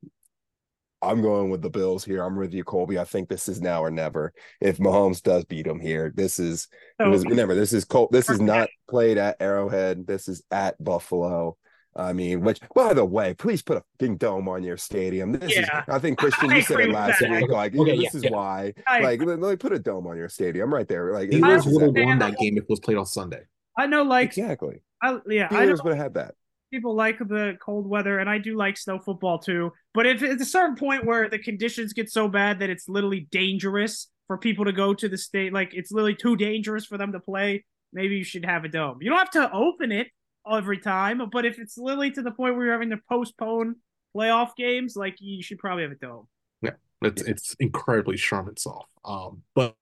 I'm going with the Bills here. I'm with you, Colby. I think this is now or never. If Mahomes does beat them here, this is oh, remember this is Col- this is not played at Arrowhead. This is at Buffalo. I mean, which by the way, please put a big dome on your stadium. This yeah. is, I think Christian, you said it last week. Like, okay, this yeah, is yeah. why. I, like, let, me put a dome on your stadium right there. Like, Eagles would have won that game if it was played on Sunday. I know, like exactly. I, yeah, Steelers I know would have had that. People like the cold weather, and I do like snow football too. But if it's a certain point where the conditions get so bad that it's literally dangerous for people to go to the state, like it's literally too dangerous for them to play, maybe you should have a dome. You don't have to open it every time. But if it's literally to the point where you're having to postpone playoff games, like you should probably have a dome. Yeah, it's yeah. it's incredibly Charmin soft. Um, but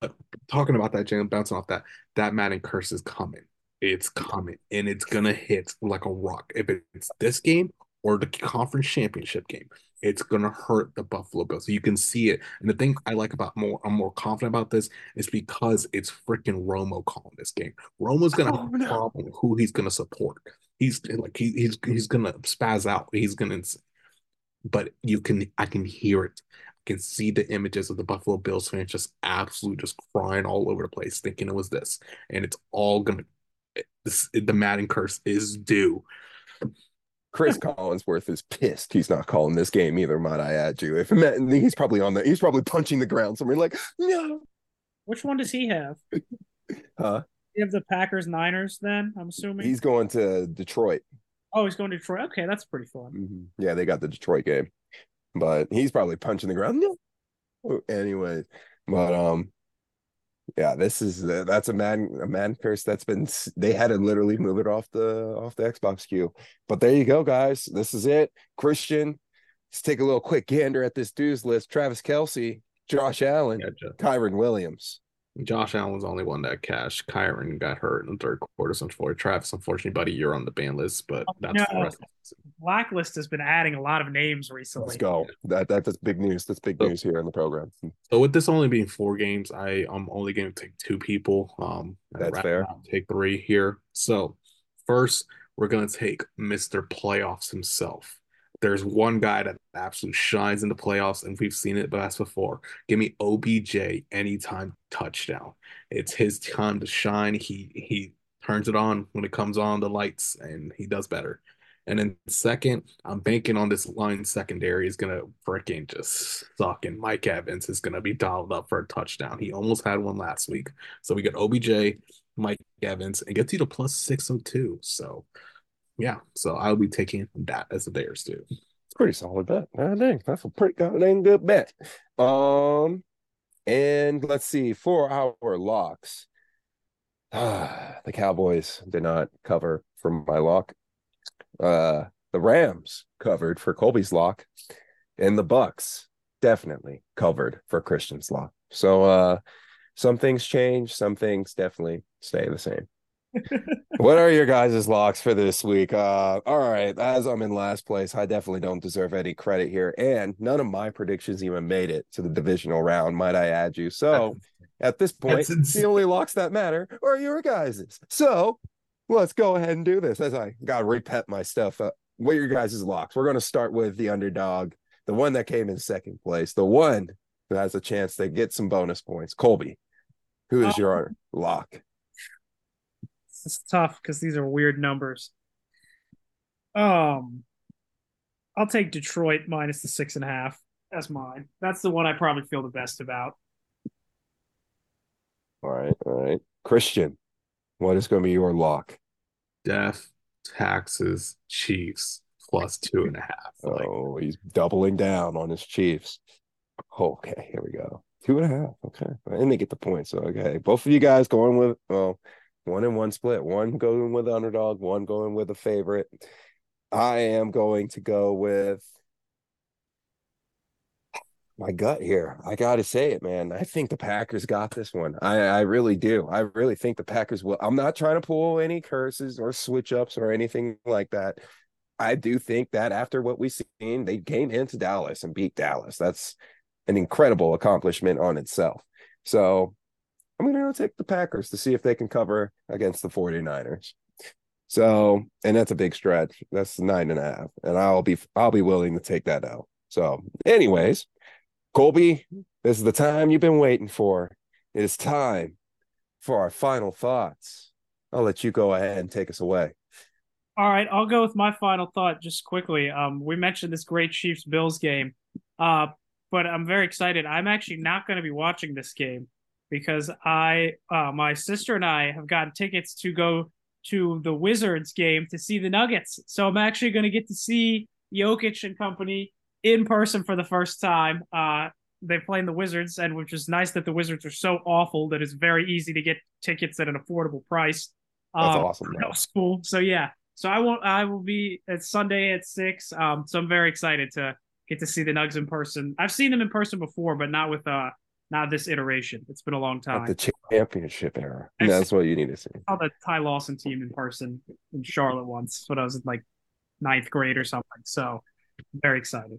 talking about that, Jalen, bouncing off that, that Madden curse is coming. It's coming, and it's gonna hit like a rock. If it's this game or the conference championship game, it's gonna hurt the Buffalo Bills. So You can see it. And the thing I like about more, I'm more confident about this is because it's freaking Romo calling this game. Romo's gonna oh, have a problem who he's gonna support. He's like he, he's he's gonna spaz out. He's gonna but you can I can hear it. I can see the images of the Buffalo Bills fans just absolutely just crying all over the place, thinking it was this. And it's all gonna this the Madden curse is due. Chris Collinsworth is pissed. He's not calling this game either. Might I add you? If he's probably on the, he's probably punching the ground somewhere. Like no. Which one does he have? Huh? You have the Packers Niners. Then I'm assuming he's going to Detroit. Oh, he's going to Detroit. Okay, that's pretty fun. Mm-hmm. Yeah, they got the Detroit game, but he's probably punching the ground. No. Anyway, but um, yeah, this is uh, that's a man a man curse that's been they had to literally move it off the off the Xbox queue. But there you go, guys. This is it. Christian, let's take a little quick gander at this dudes list. Travis Kelce, Josh Allen, gotcha. Kyren Williams. Josh Allen's the only one that cashed. Kyren got hurt in the third quarter. So unfortunately, Travis, unfortunately, buddy, you're on the ban list, but oh, that's no. the rest. Blacklist has been adding a lot of names recently. Let's go. That, that that's big news. That's big so, news here in the program. So with this only being four games, I I'm only going to take two people. Um, that's fair. Take three here. So first, we're going to take Mister Playoffs himself there's one guy that absolutely shines in the playoffs, and we've seen it best before. Give me OBJ anytime touchdown. It's his time to shine. He he turns it on when it comes on the lights, and he does better. And then second, I'm banking on this line secondary is gonna freaking just suck, and Mike Evans is gonna be dialed up for a touchdown. He almost had one last week, so we got OBJ, Mike Evans, and gets you to plus six oh two. So yeah, so I'll be taking that as a Bears too. It's pretty solid bet. Ah, dang, that's a pretty goddamn good bet. Um, and let's see for our locks. Ah, the Cowboys did not cover for my lock. Uh, the Rams covered for Colby's lock, and the Bucks definitely covered for Christian's lock. So, uh, some things change, some things definitely stay the same what are your guys' locks for this week? Uh, all right, as I'm in last place, I definitely don't deserve any credit here, and none of my predictions even made it to the divisional round. Might I add you? So, at this point, the only locks that matter are your guys's. So, let's go ahead and do this. As I got to repet my stuff. Uh, what are your guys' locks? We're going to start with the underdog, the one that came in second place, the one who has a chance to get some bonus points. Colby, who is oh. your lock? It's tough because these are weird numbers. Um, I'll take Detroit minus the six and a half. as mine. That's the one I probably feel the best about. All right, all right. Christian, what is going to be your lock? Death, taxes, Chiefs plus two and a half. Like, oh, he's doubling down on his Chiefs. Okay, here we go. Two and a half. Okay. And they get the point. So okay. Both of you guys going with well, one and one split. One going with underdog, one going with a favorite. I am going to go with my gut here. I got to say it, man. I think the Packers got this one. I, I really do. I really think the Packers will. I'm not trying to pull any curses or switch ups or anything like that. I do think that after what we've seen, they came into Dallas and beat Dallas. That's an incredible accomplishment on itself. So I'm going to take the Packers to see if they can cover against the 49ers. So, and that's a big stretch. That's nine and a half. And I'll be I'll be willing to take that out. So, anyways, Colby, this is the time you've been waiting for. It is time for our final thoughts. I'll let you go ahead and take us away. All right, I'll go with my final thought just quickly. Um, we mentioned this great Chiefs Bills game, uh, but I'm very excited. I'm actually not going to be watching this game because I, uh, my sister and I have gotten tickets to go to the Wizards game to see the Nuggets. So I'm actually going to get to see Jokic and company in person for the first time. Uh, they're playing the Wizards, and which is nice that the Wizards are so awful that it's very easy to get tickets at an affordable price. That's um, awesome. That was cool. So yeah, so I won't. I will be at Sunday at six. Um, so I'm very excited to get to see the Nugs in person. I've seen them in person before, but not with uh not this iteration. It's been a long time. At the championship era. That's what you need to see. I saw the Ty Lawson team in person in Charlotte once when I was in like ninth grade or something. So very excited.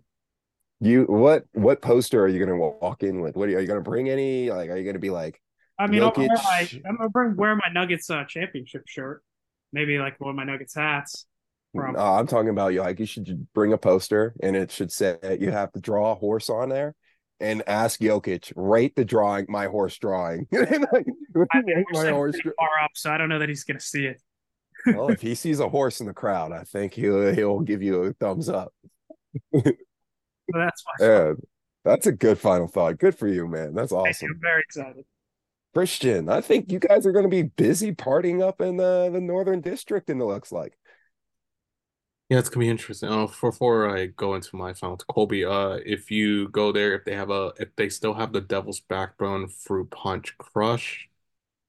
You what what poster are you gonna walk in with? What are you, are you gonna bring any? Like, are you gonna be like? I mean, I'll wear my, I'm gonna bring wear my Nuggets uh, championship shirt. Maybe like one of my Nuggets hats. From... Uh, I'm talking about you. Like, you should bring a poster, and it should say you have to draw a horse on there, and ask Jokic rate the drawing, my horse drawing. my horse far up, so I don't know that he's gonna see it. well, if he sees a horse in the crowd, I think he'll he'll give you a thumbs up that's my yeah, that's a good final thought. Good for you, man. That's awesome. I'm very excited. Christian, I think you guys are going to be busy partying up in the, the Northern District, and it looks like. Yeah, it's gonna be interesting. Uh, before I go into my final, Colby, uh, if you go there, if they have a, if they still have the Devil's Backbone Fruit Punch Crush,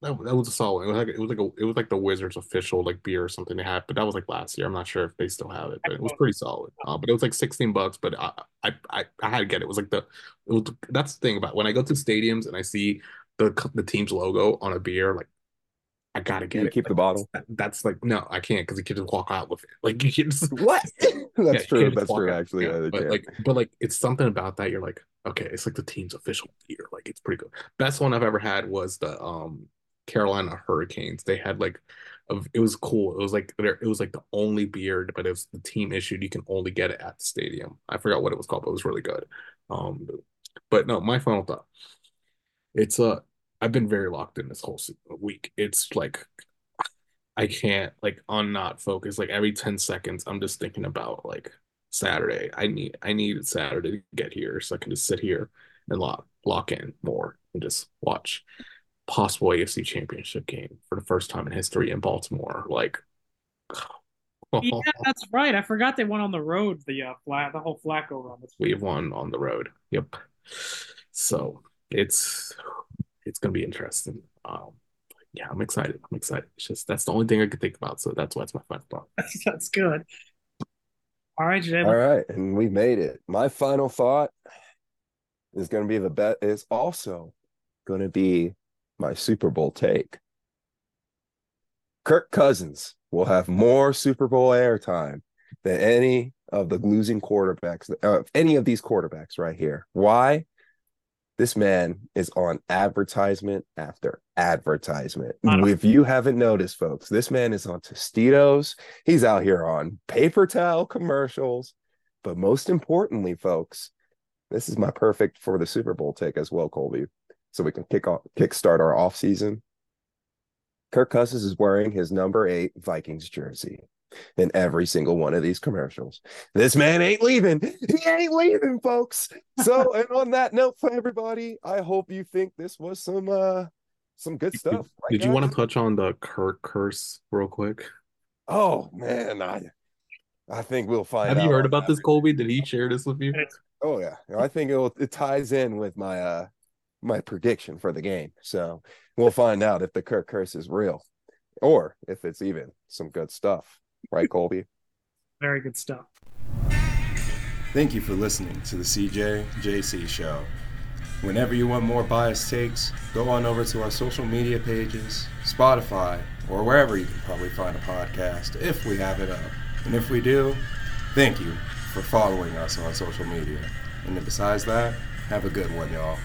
that, that was a solid. It was like it was like a, it was like the Wizards official like beer or something they had, but that was like last year. I'm not sure if they still have it, but it was pretty solid. Uh, but it was like 16 bucks. But I, I I I had to get it. It was like the was, that's the thing about when I go to stadiums and I see the the team's logo on a beer, like I gotta get you it. Keep like, the bottle. That, that's like no, I can't because you can just walk out with it. Like you can just what? that's yeah, true. That's true. Out. Actually, yeah, but like, but like, it's something about that. You're like, okay, it's like the team's official beer. Like it's pretty good. Best one I've ever had was the um Carolina Hurricanes. They had like a, it was cool. It was like there, it was like the only beard, but it was the team issued. You can only get it at the stadium. I forgot what it was called, but it was really good. Um, but no, my final thought. It's uh I've been very locked in this whole week. It's like I can't like on not focus. Like every 10 seconds, I'm just thinking about like Saturday. I need I need Saturday to get here so I can just sit here and lock lock in more and just watch possible AFC championship game for the first time in history in Baltimore. Like, yeah, that's right. I forgot they went on the road. The uh, flat, the whole Flacco run. We have won on the road. Yep. So it's it's gonna be interesting. Um, yeah, I'm excited. I'm excited. It's just that's the only thing I could think about. So that's why it's my final thought. That's, that's good. All right, Jay. All right, and we made it. My final thought is going to be the bet is also going to be my Super Bowl take. Kirk Cousins will have more Super Bowl airtime than any of the losing quarterbacks, uh, any of these quarterbacks right here. Why? This man is on advertisement after advertisement. If you haven't noticed, folks, this man is on Tostitos. He's out here on paper towel commercials. But most importantly, folks, this is my perfect for the Super Bowl take as well, Colby so we can kick off kickstart our off season. Kirk Cousins is wearing his number eight Vikings jersey. In every single one of these commercials. This man ain't leaving. He ain't leaving, folks. So, and on that note for everybody, I hope you think this was some uh some good stuff. Right, Did you want to touch on the Kirk curse real quick? Oh man, I I think we'll find. Have you heard about this, Colby? Did he share this with you? Oh yeah, I think it it ties in with my uh my prediction for the game. So we'll find out if the Kirk curse is real or if it's even some good stuff. Right, Colby? Very good stuff. Thank you for listening to the CJ JC Show. Whenever you want more biased takes, go on over to our social media pages, Spotify, or wherever you can probably find a podcast if we have it up. And if we do, thank you for following us on social media. And then besides that, have a good one, y'all.